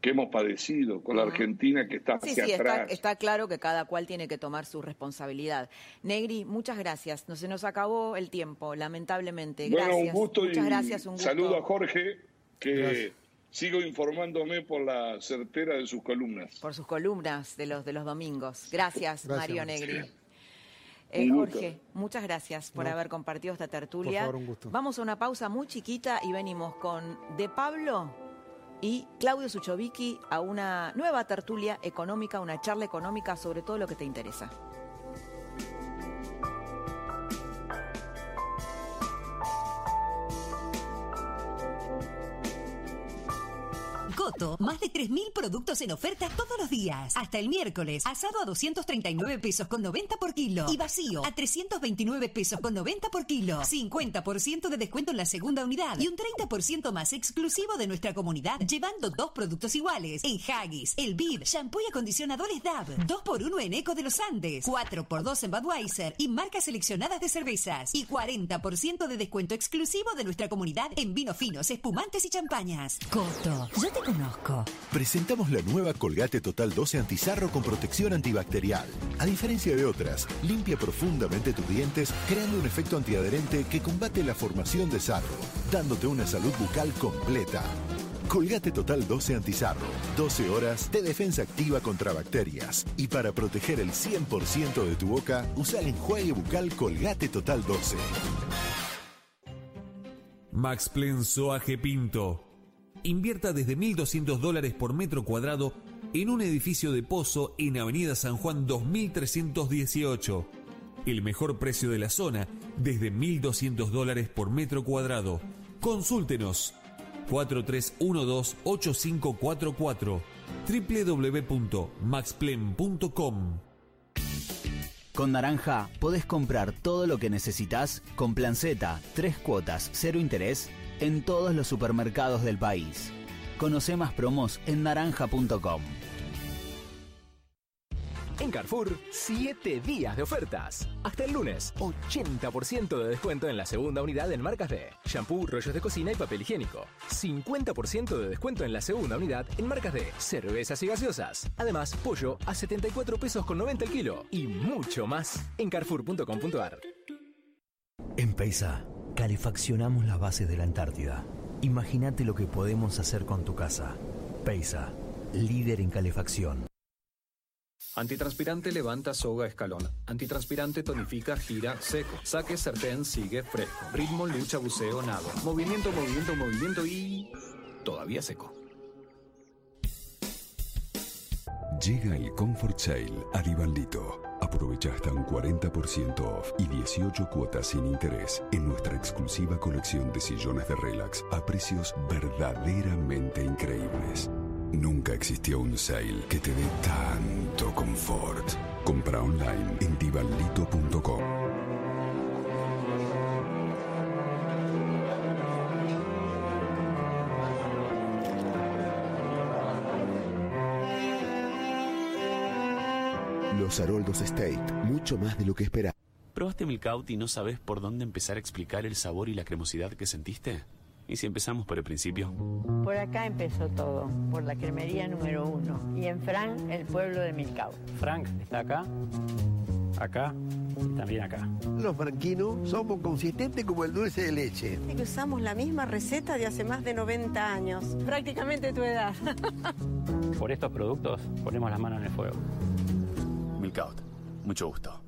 que hemos padecido, con la Argentina que está Sí, hacia sí, está, atrás. está claro que cada cual tiene que tomar su responsabilidad. Negri, muchas gracias. No se nos acabó el tiempo, lamentablemente. Bueno, Gracias. un gusto Muchas y gracias, un gusto. saludo a Jorge, que Gracias. Sigo informándome por la certera de sus columnas. Por sus columnas de los, de los domingos. Gracias, Gracias, Mario. Negri. Eh. Jorge, muchas gracias por No. haber compartido esta tertulia. favor, un gusto. Vamos a una pausa muy chiquita y venimos con De Pablo y Claudio Suchovicki a una nueva tertulia económica, una charla económica sobre todo lo que te interesa. Más de 3.000 productos en oferta todos los días. Hasta el miércoles, asado a 239 pesos con 90 por kilo y vacío a 329 pesos con 90 por kilo. 50% de descuento en la segunda unidad y un 30% más exclusivo de nuestra comunidad llevando dos productos iguales. En Haggis, el Bib, shampoo y acondicionadores DAB. 2x1 en Eco de los Andes. 4x2 en Budweiser y marcas seleccionadas de cervezas. Y 40% de descuento exclusivo de nuestra comunidad en vinos finos, espumantes y champañas. Coto, yo te conozco. Presentamos la nueva Colgate Total 12 Antizarro con protección antibacterial. A diferencia de otras, limpia profundamente tus dientes, creando un efecto antiadherente que combate la formación de sarro, dándote una salud bucal completa. Colgate Total 12 Antizarro. 12 horas de defensa activa contra bacterias. Y para proteger el 100% de tu boca, usa el enjuague bucal Colgate Total 12. Max Soaje Pinto. Invierta desde 1.200 dólares por metro cuadrado en un edificio de pozo en Avenida San Juan 2318. El mejor precio de la zona desde 1.200 dólares por metro cuadrado. Consúltenos 4312-8544 www.maxplen.com Con Naranja podés comprar todo lo que necesitas con Plan tres cuotas, cero interés en todos los supermercados del país. Conoce más promos en naranja.com. En Carrefour, 7 días de ofertas. Hasta el lunes, 80% de descuento en la segunda unidad en marcas de shampoo, rollos de cocina y papel higiénico. 50% de descuento en la segunda unidad en marcas de cervezas y gaseosas. Además, pollo a 74 pesos con 90 el kilo y mucho más en carrefour.com.ar. En Peisa, calefaccionamos las bases de la Antártida. Imagínate lo que podemos hacer con tu casa. Peisa, líder en calefacción. Antitranspirante levanta, soga, escalón. Antitranspirante tonifica, gira, seco. Saque, sartén, sigue, fresco. Ritmo, lucha, buceo, nado. Movimiento, movimiento, movimiento y... todavía seco. Llega el Comfort Sale a. Aprovecha hasta un 40% off y 18 cuotas sin interés en nuestra exclusiva colección de sillones de relax a precios verdaderamente increíbles. Nunca existió un sale que te dé tanto confort. Compra online en divanlito.com. Los Haroldos State, mucho más de lo que esperaba. ¿Probaste Milkout y no sabes por dónde empezar a explicar el sabor y la cremosidad que sentiste? ¿Y si empezamos por el principio? Por acá empezó todo, por la cremería número uno. Y en Frank, el pueblo de Milcao. Frank está acá, acá y también acá. Los franquinos somos consistentes como el dulce de leche. que usamos la misma receta de hace más de 90 años. Prácticamente tu edad. Por estos productos ponemos las manos en el fuego. Milkout. Mucho gusto.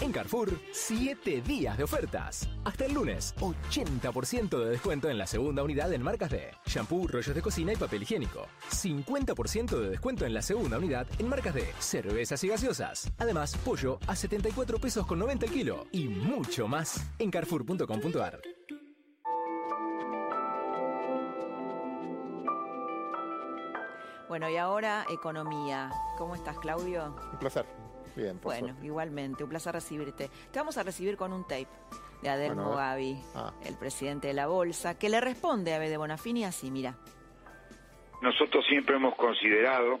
En Carrefour, 7 días de ofertas. Hasta el lunes, 80% de descuento en la segunda unidad en marcas de shampoo, rollos de cocina y papel higiénico. 50% de descuento en la segunda unidad en marcas de cervezas y gaseosas. Además, pollo a 74 pesos con 90 el kilo y mucho más en carrefour.com.ar. Bueno, y ahora economía. ¿Cómo estás, Claudio? Un placer. Bien, por Bueno, suerte. igualmente, un placer recibirte. Te vamos a recibir con un tape de Adelmo Bueno, Gavi, Ah. el presidente de la Bolsa, que le responde a Bede Bonafini así, mira. Nosotros siempre hemos considerado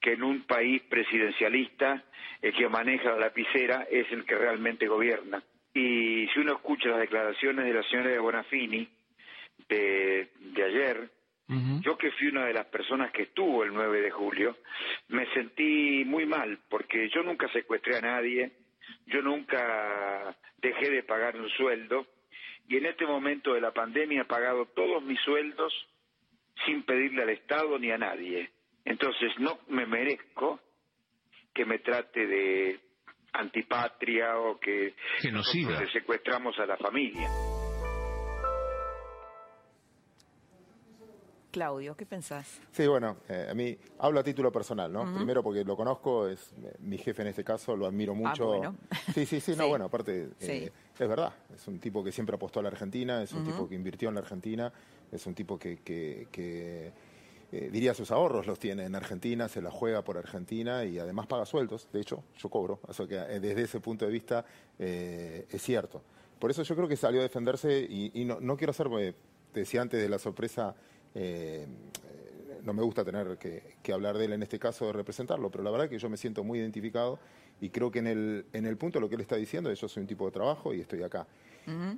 que en un país presidencialista el que maneja la lapicera es el que realmente gobierna. Y si uno escucha las declaraciones de la señora de Bonafini de, de ayer, yo que fui una de las personas que estuvo el 9 de julio, me sentí muy mal porque yo nunca secuestré a nadie, yo nunca dejé de pagar un sueldo y en este momento de la pandemia he pagado todos mis sueldos sin pedirle al Estado ni a nadie. Entonces no me merezco que me trate de antipatria o que Genocida. nosotros le secuestramos a la familia. Claudio, ¿qué pensás? Sí, bueno, eh, a mí hablo a título personal, ¿no? Primero porque lo conozco, es eh, mi jefe en este caso, lo admiro mucho. bueno. Sí, sí, sí, no, Sí. bueno, aparte, Sí. eh, es verdad, es un tipo que siempre apostó a la Argentina, es un tipo que invirtió en la Argentina, es un tipo que, que- que, eh, diría sus ahorros los tiene en Argentina, se la juega por Argentina y además paga sueldos, de hecho, yo cobro, o sea que desde ese punto de vista es cierto. Por eso yo creo que salió a defenderse y, y no, no quiero hacer, te decía antes de la sorpresa, eh, no me gusta tener que, que hablar de él en este caso, de representarlo, pero la verdad que yo me siento muy identificado y creo que en el, en el punto de lo que él está diciendo, yo soy un tipo de trabajo y estoy acá.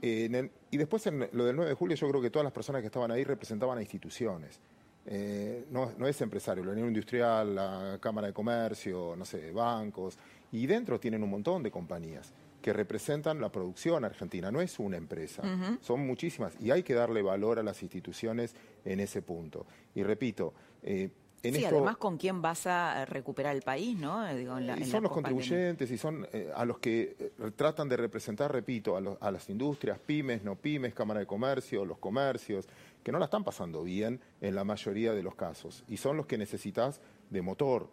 Eh, en el- y después en lo del 9 de julio yo creo que todas las personas que estaban ahí representaban a instituciones. Eh, no, no es empresario, la Unión Industrial, la Cámara de Comercio, no sé, bancos, y dentro tienen un montón de compañías que representan la producción argentina, no es una empresa, son muchísimas y hay que darle valor a las instituciones en ese punto. Y repito, eh, en sí, esto... además con quién vas a recuperar el país, ¿no? Eh, Digo, en la- Y en son la los contribuyentes y son eh, a los que eh, tratan de representar, repito, a, los- a las industrias, pymes, no pymes, Cámara de Comercio, los comercios, que no la están pasando bien en la mayoría de los casos. Y son los que necesitas de motor.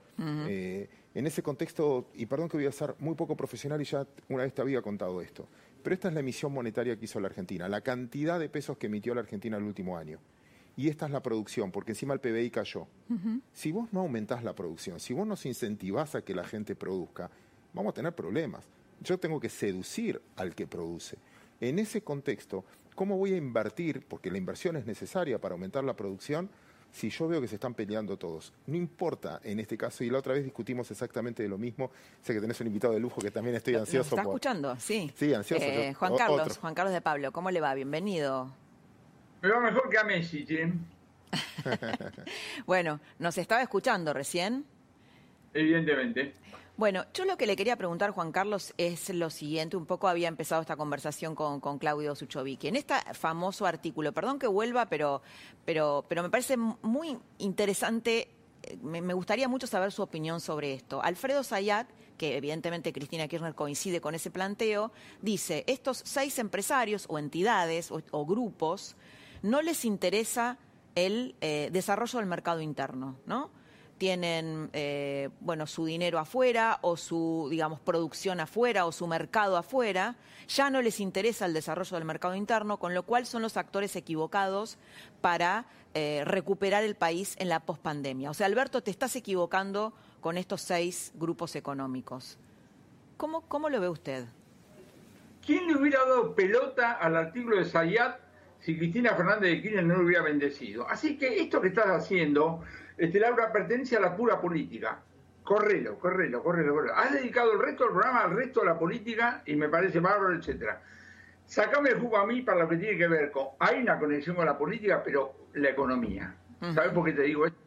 En ese contexto, y perdón que voy a ser muy poco profesional y ya una vez te había contado esto, pero esta es la emisión monetaria que hizo la Argentina, la cantidad de pesos que emitió la Argentina el último año. Y esta es la producción, porque encima el PBI cayó. Si vos no aumentás la producción, si vos nos incentivás a que la gente produzca, vamos a tener problemas. Yo tengo que seducir al que produce. En ese contexto, ¿cómo voy a invertir? Porque la inversión es necesaria para aumentar la producción. Si yo veo que se están peleando todos, no importa en este caso, y la otra vez discutimos exactamente de lo mismo, sé que tenés un invitado de lujo que también estoy ¿Nos ansioso está por... escuchando? Sí. Sí, ansioso. Eh, yo- Juan Carlos, otro. Juan Carlos de Pablo, ¿cómo le va? Bienvenido. Me va mejor que a Messi, ¿sí? Bueno, nos estaba escuchando recién. evidentemente. Bueno, yo lo que le quería preguntar, Juan Carlos, es lo siguiente. Un poco había empezado esta conversación con, con Claudio Suchovicki. En este famoso artículo, perdón que vuelva, pero, pero, pero me parece muy interesante, eh, me, gustaría mucho saber su opinión sobre esto. Alfredo Zayat, que evidentemente Cristina Kirchner coincide con ese planteo, dice, estos seis empresarios o entidades o, o grupos no les interesa el eh, desarrollo del mercado interno, ¿no? Tienen eh, bueno su dinero afuera o su digamos producción afuera o su mercado afuera ya no les interesa el desarrollo del mercado interno con lo cual son los actores equivocados para eh, recuperar el país en la pospandemia. O sea Alberto te estás equivocando con estos seis grupos económicos. Cómo cómo lo ve usted ¿Quién le hubiera dado pelota al artículo de Zayat si Cristina Fernández de Kirchner no lo hubiera bendecido? Así que esto que estás haciendo, este, Laura, pertenece a la pura política. Correlo, correlo, correlo, correlo. Has dedicado el resto del programa al resto de la política y me parece bárbaro, etcétera. Sacame el jugo a mí para lo que tiene que ver con. Hay una conexión con la política, pero la economía. ¿Sabes por qué te digo esto?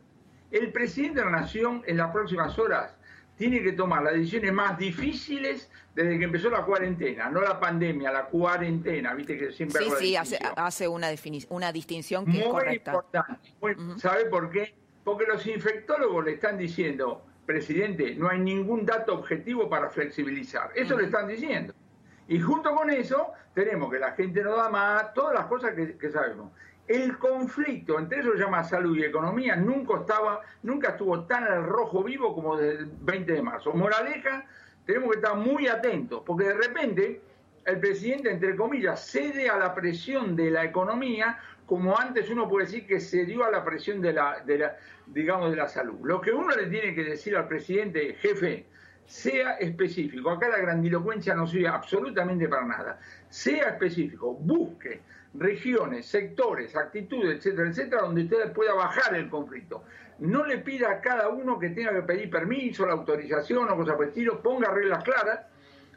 El presidente de la Nación en las próximas horas tiene que tomar las decisiones más difíciles desde que empezó la cuarentena, no la pandemia, la cuarentena, viste que siempre sí sí hace, una, distinción que Muy es correcta importante. Muy- ¿Sabe por qué? Porque los infectólogos le están diciendo, presidente, no hay ningún dato objetivo para flexibilizar. Eso le están diciendo. Y junto con eso, tenemos que la gente no da más, todas las cosas que, que sabemos. El conflicto entre eso se llama salud y economía nunca estaba, nunca estuvo tan al rojo vivo como desde el 20 de marzo. Moraleja, tenemos que estar muy atentos, porque de repente el presidente, entre comillas, cede a la presión de la economía, como antes uno puede decir que cedió a la presión de la, digamos, de la salud. Lo que uno le tiene que decir al presidente, jefe, sea específico. Acá la grandilocuencia no sirve absolutamente para nada. Sea específico, busque regiones, sectores, actitudes, etcétera, etcétera, donde usted pueda bajar el conflicto. No le pida a cada uno que tenga que pedir permiso, la autorización o cosas por el estilo, ponga reglas claras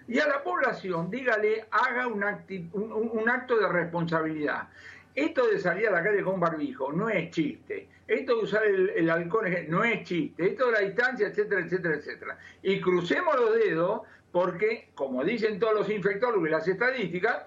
y a la población dígale, haga un acto de responsabilidad. Esto de salir a la calle con barbijo no es chiste. Esto de usar el, el alcohol no es chiste. Esto de la distancia, etcétera, etcétera, etcétera. Y crucemos los dedos porque, como dicen todos los infectólogos y las estadísticas,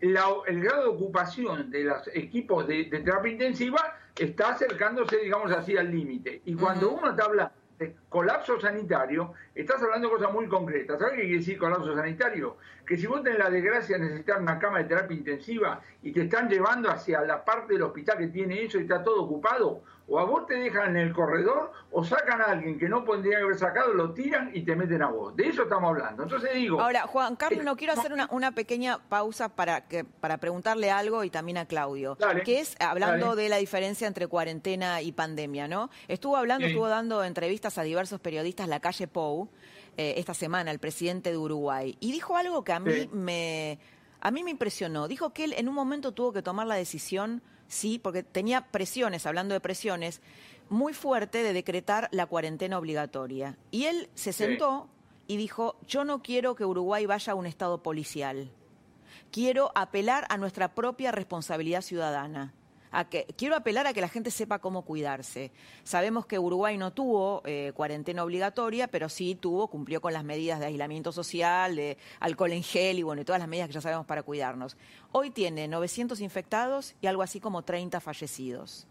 la- el grado de ocupación de los equipos de, de terapia intensiva está acercándose, digamos así, al límite. Y cuando uno está hablando de colapso sanitario, estás hablando de cosas muy concretas. ¿Sabes qué quiere decir colapso sanitario? Que si vos tenés la desgracia de necesitar una cama de terapia intensiva y te están llevando hacia la parte del hospital que tiene eso y está todo ocupado, o a vos te dejan en el corredor o sacan a alguien que no podría haber sacado, lo tiran y te meten a vos. De eso estamos hablando. Entonces digo... Ahora, Juan Carlos, no quiero hacer una, una pequeña pausa para, que, para preguntarle algo y también a Claudio, Dale, que es hablando dale. de la diferencia entre cuarentena y pandemia, ¿no? Estuvo hablando, Sí. estuvo dando entrevistas a diversos periodistas la calle Pou eh, esta semana, el presidente de Uruguay, y dijo algo que a mí Sí. me a mí me impresionó. Dijo que él en un momento tuvo que tomar la decisión, sí, porque tenía presiones, hablando de presiones, muy fuerte de decretar la cuarentena obligatoria. Y él se Sí. sentó y dijo, yo no quiero que Uruguay vaya a un estado policial. Quiero apelar a nuestra propia responsabilidad ciudadana. Quiero apelar a que la gente sepa cómo cuidarse. Sabemos que Uruguay no tuvo eh, cuarentena obligatoria, pero sí tuvo, cumplió con las medidas de aislamiento social, de alcohol en gel y bueno, y todas las medidas que ya sabemos para cuidarnos. Hoy tiene 900 infectados y algo así como 30 fallecidos.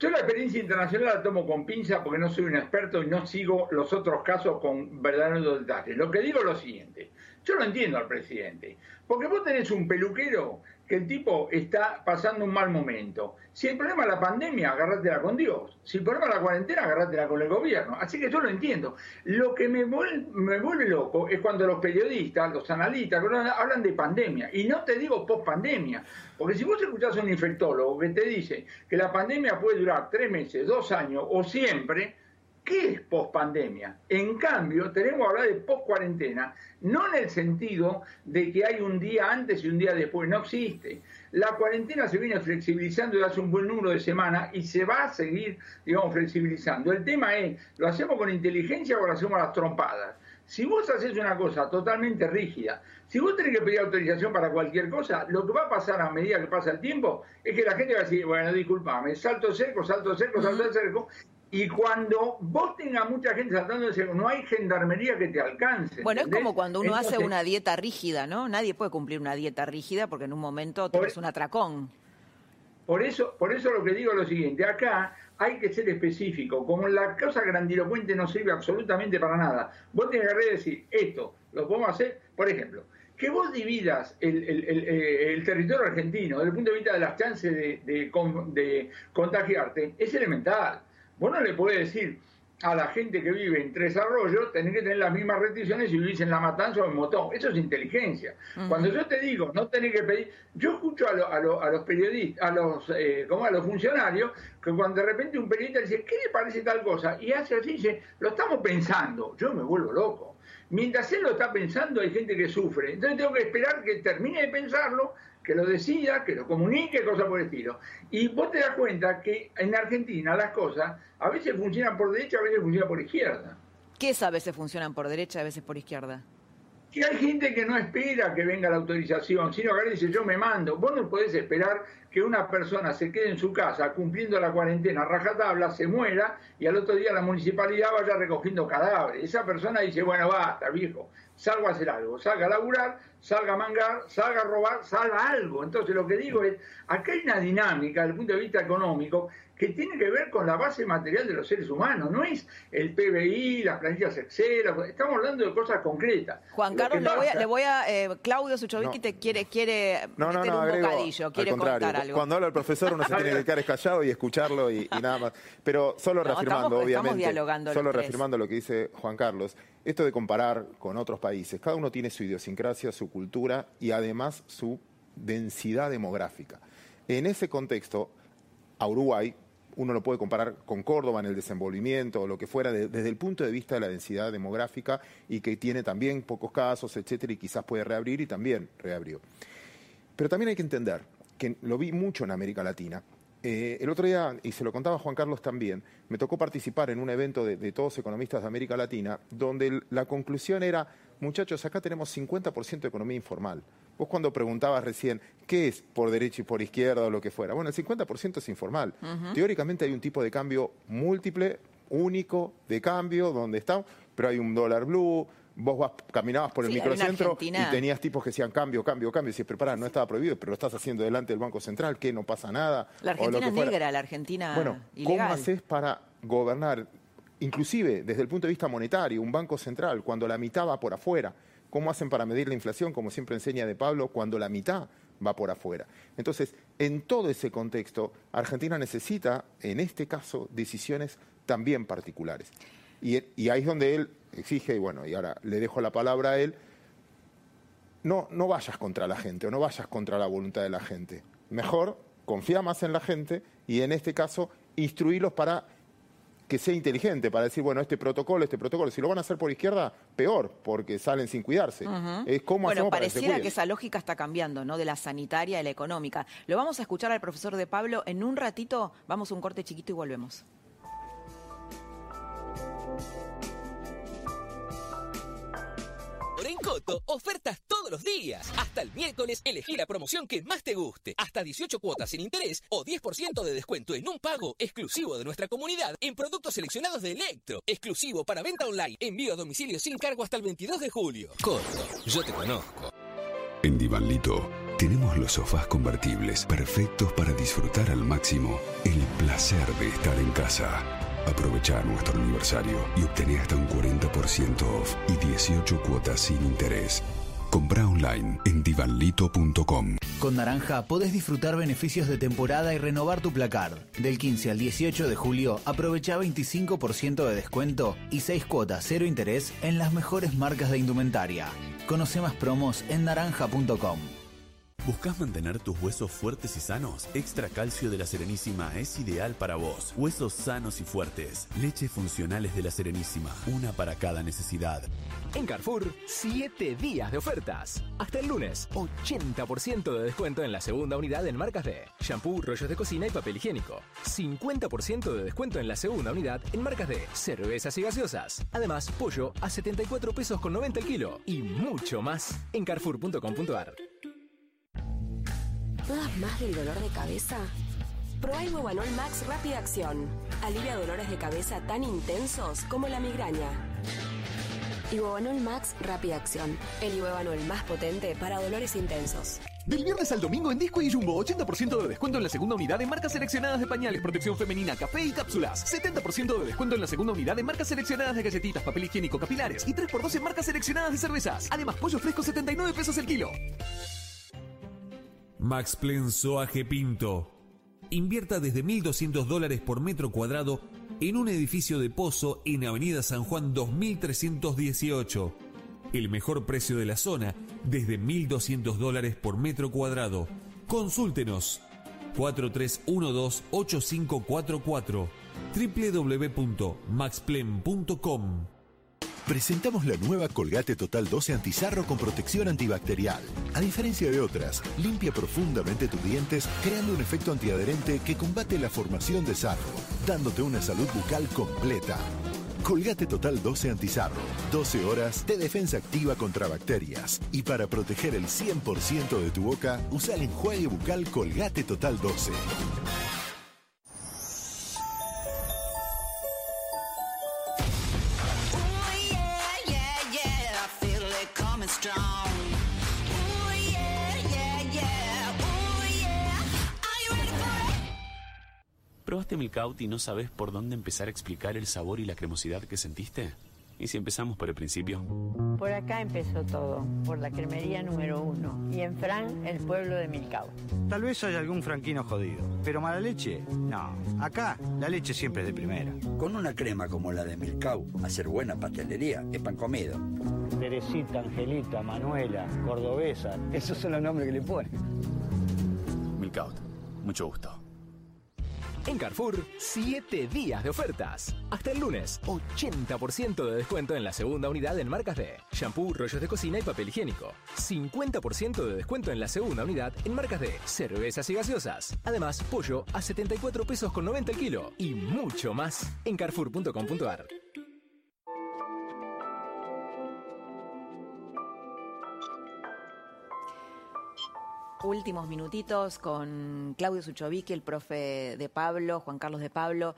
Yo la experiencia internacional la tomo con pinza porque no soy un experto y no sigo los otros casos con verdaderos detalles. Lo que digo es lo siguiente. Yo lo entiendo al presidente. Porque vos tenés un peluquero que el tipo está pasando un mal momento. Si el problema es la pandemia, agárratela con Dios. Si el problema es la cuarentena, agárratela con el gobierno. Así que yo lo entiendo. Lo que me vuelve, me vuelve loco es cuando los periodistas, los analistas, hablan de pandemia. Y no te digo post-pandemia. Porque si vos escuchás a un infectólogo que te dice que la pandemia puede durar tres meses, dos años o siempre, ¿Qué es post-pandemia? En cambio, tenemos que hablar de post-cuarentena, no en el sentido de que hay un día antes y un día después, no existe. La cuarentena se viene flexibilizando desde hace un buen número de semanas y se va a seguir, digamos, flexibilizando. El tema es, ¿lo hacemos con inteligencia o lo hacemos a las trompadas? Si vos haces una cosa totalmente rígida, si vos tenés que pedir autorización para cualquier cosa, lo que va a pasar a medida que pasa el tiempo es que la gente va a decir, bueno, disculpame, salto cerco, salto cerco, salto cerco, y cuando vos tengas mucha gente cerco, no hay gendarmería que te alcance. Bueno, es como cuando uno hace una dieta rígida, ¿no? Nadie puede cumplir una dieta rígida porque en un momento tienes un atracón. Por eso, por eso lo que digo es lo siguiente, acá hay que ser específico, como la cosa grandilocuente no sirve absolutamente para nada. Vos tenés que decir, esto lo podemos hacer, por ejemplo, que vos dividas el, el- el- eh, el territorio argentino desde el punto de vista de las chances de, de con- de contagiarte es elemental. Vos no le podés decir a la gente que vive en Tres Arroyos, tenés que tener las mismas restricciones si vivís en La Matanza o en Motón. Eso es inteligencia. Cuando yo te digo, no tenés que pedir... Yo escucho a, lo- a lo- a los periodistas, a los, eh, ¿cómo? a los funcionarios, que cuando de repente un periodista dice, ¿qué le parece tal cosa? Y hace así, dice, lo estamos pensando. Yo me vuelvo loco. Mientras él lo está pensando, hay gente que sufre. Entonces tengo que esperar que termine de pensarlo, que lo decida, que lo comunique, cosas por el estilo. Y vos te das cuenta que en Argentina las cosas a veces funcionan por derecha, a veces funcionan por izquierda. ¿Qué es a veces funcionan por derecha, a veces por izquierda? Que hay gente que no espera que venga la autorización, sino que dice yo me mando. Vos no podés esperar que una persona se quede en su casa cumpliendo la cuarentena rajatabla, se muera y al otro día la municipalidad vaya recogiendo cadáveres. Esa persona dice, bueno, basta, viejo, salgo a hacer algo, salga a laburar, salga a mangar, salga a robar, salga algo. Entonces lo que digo es, acá hay una dinámica desde el punto de vista económico que tiene que ver con la base material de los seres humanos, no es el PBI, las planillas Excel, estamos hablando de cosas concretas. Juan Lo Carlos, le voy a, pasa- le voy a eh, Claudio Suchovicki No. te quiere, quiere No, no, meter no, un agrego, bocadillo, quiere contar algo. Cuando habla el profesor uno se tiene que quedar callado y escucharlo y, y nada más. Pero solo No, reafirmando, estamos- estamos obviamente, dialogando los solo reafirmando lo que dice Juan Carlos, esto de comparar con otros países, cada uno tiene su idiosincrasia, su cultura y además su densidad demográfica. En ese contexto, a Uruguay, uno lo puede comparar con Córdoba en el desenvolvimiento o lo que fuera, de- desde el punto de vista de la densidad demográfica y que tiene también pocos casos, etcétera, y quizás puede reabrir y también reabrió. Pero también hay que entender que lo vi mucho en América Latina. Eh, el otro día, y se lo contaba Juan Carlos también, me tocó participar en un evento de, todos economistas de América Latina, donde la conclusión era, muchachos, acá tenemos 50% de economía informal. Vos cuando preguntabas recién, ¿qué es por derecha y por izquierda o lo que fuera? Bueno, el 50% es informal. Teóricamente hay un tipo de cambio múltiple, único, de cambio, donde está, pero hay un dólar blue, vos vas, caminabas por el Sí, microcentro y tenías tipos que decían cambio, cambio, cambio. Y decís, pero pará, no estaba prohibido, pero lo estás haciendo delante del Banco Central, que no pasa nada. La o lo Argentina fuera. negra, la Argentina Bueno, ¿cómo haces para gobernar, inclusive desde el punto de vista monetario, un banco central, cuando la mitad va por afuera? ¿Cómo hacen para medir la inflación, como siempre enseña De Pablo, cuando la mitad va por afuera? Entonces, en todo ese contexto, Argentina necesita, en este caso, decisiones también particulares. Y, ahí es donde él exige, y bueno, y ahora le dejo la palabra a él, no, no vayas contra la gente o no vayas contra la voluntad de la gente. Mejor confía más en la gente y en este caso instruirlos para que sea inteligente, para decir, bueno, este protocolo, este protocolo, si lo van a hacer por izquierda, peor, porque salen sin cuidarse. Ujú. Es cómo bueno, hacemos para que se pareciera que esa lógica está cambiando, ¿no? De la sanitaria a la económica. Lo vamos a escuchar al profesor de Pablo en un ratito. Vamos a un corte chiquito y volvemos. Coto, ofertas todos los días. Hasta el miércoles elegí la promoción que más te guste. Hasta 18 cuotas sin interés o 10% de descuento en un pago exclusivo de nuestra comunidad en productos seleccionados de Electro. Exclusivo para venta online. Envío a domicilio sin cargo hasta el 22 de julio. Coto, yo te conozco. En Divanlito tenemos los sofás convertibles perfectos para disfrutar al máximo el placer de estar en casa. Aprovecha nuestro aniversario y obtené hasta un 40% off y 18 cuotas sin interés. Compra online en divanlito.com. Con Naranja podés disfrutar beneficios de temporada y renovar tu placar. Del 15 al 18 de julio, aprovecha 25% de descuento y 6 cuotas cero interés en las mejores marcas de indumentaria. Conoce más promos en naranja.com. ¿Buscas mantener tus huesos fuertes y sanos? Extra Calcio de la Serenísima es ideal para vos. Huesos sanos y fuertes. Leche funcionales de la Serenísima. Una para cada necesidad. En Carrefour, 7 días de ofertas. Hasta el lunes, 80% de descuento en la segunda unidad en marcas de shampoo, rollos de cocina y papel higiénico. 50% de descuento en la segunda unidad en marcas de cervezas y gaseosas. Además, pollo a 74 pesos con 90 el kilo. Y mucho más en carrefour.com.ar. ¿Dudas más del dolor de cabeza? Probá Ibuevanol Max Rápida Acción. Alivia dolores de cabeza tan intensos como la migraña. Ibuevanol Max Rápida Acción. El Ibuevanol más potente para dolores intensos. Del viernes al domingo en Disco y Jumbo, 80% de descuento en la segunda unidad de marcas seleccionadas de pañales, protección femenina, café y cápsulas. 70% de descuento en la segunda unidad de marcas seleccionadas de galletitas, papel higiénico, capilares. Y 3x2 en marcas seleccionadas de cervezas. Además, pollo fresco 79 pesos el kilo. Max Plan Soaje Pinto. Invierta desde 1.200 dólares por metro cuadrado en un edificio de pozo en Avenida San Juan 2318. El mejor precio de la zona desde 1.200 dólares por metro cuadrado. Consúltenos 4312-8544 www.maxplen.com Presentamos la nueva Colgate Total 12 Antizarro con protección antibacterial. A diferencia de otras, limpia profundamente tus dientes creando un efecto antiadherente que combate la formación de sarro, dándote una salud bucal completa. Colgate Total 12 Antizarro. 12 horas de defensa activa contra bacterias. Y para proteger el 100% de tu boca, usa el enjuague bucal Colgate Total 12. ¿Probaste Milkout y no sabes por dónde empezar a explicar el sabor y la cremosidad que sentiste? ¿Y si empezamos por el principio? Por acá empezó todo, por la cremería número uno. Y en Fran, el pueblo de Milcao. Tal vez haya algún franquino jodido, pero mala leche, no. Acá la leche siempre es de primera. Con una crema como la de Milcau, hacer buena pastelería es pan comido. Teresita, Angelita, Manuela, Cordobesa, esos son los nombres que le ponen. Milkout. Mucho gusto. En Carrefour, 7 días de ofertas. Hasta el lunes, 80% de descuento en la segunda unidad en marcas de shampoo, rollos de cocina y papel higiénico. 50% de descuento en la segunda unidad en marcas de cervezas y gaseosas. Además, pollo a 74 pesos con 90 el kilo. Y mucho más en carrefour.com.ar. Últimos minutitos con Claudio Suchovicki, el profe de Pablo, Juan Carlos de Pablo.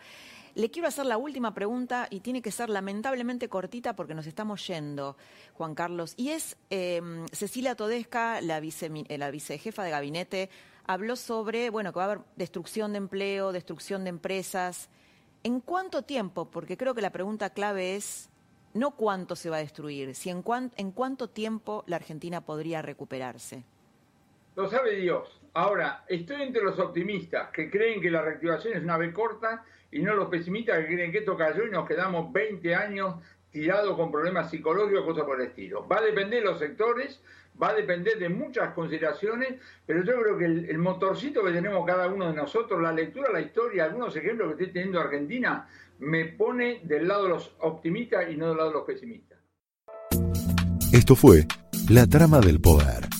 Le quiero hacer la última pregunta y tiene que ser lamentablemente cortita porque nos estamos yendo, Juan Carlos. Y es eh, Cecilia Todesca, eh, la vicejefa de gabinete, habló sobre, bueno, que va a haber destrucción de empleo, destrucción de empresas. ¿En cuánto tiempo? Porque creo que la pregunta clave es no cuánto se va a destruir, sino en cuánto tiempo la Argentina podría recuperarse. Lo sabe Dios. Ahora, estoy entre los optimistas que creen que la reactivación es una vez corta y no los pesimistas que creen que esto cayó y nos quedamos 20 años tirados con problemas psicológicos, cosas por el estilo. Va a depender de los sectores, va a depender de muchas consideraciones, pero yo creo que el, motorcito que tenemos cada uno de nosotros, la lectura, la historia, algunos ejemplos que estoy teniendo Argentina, me pone del lado de los optimistas y no del lado de los pesimistas. Esto fue La Trama del Poder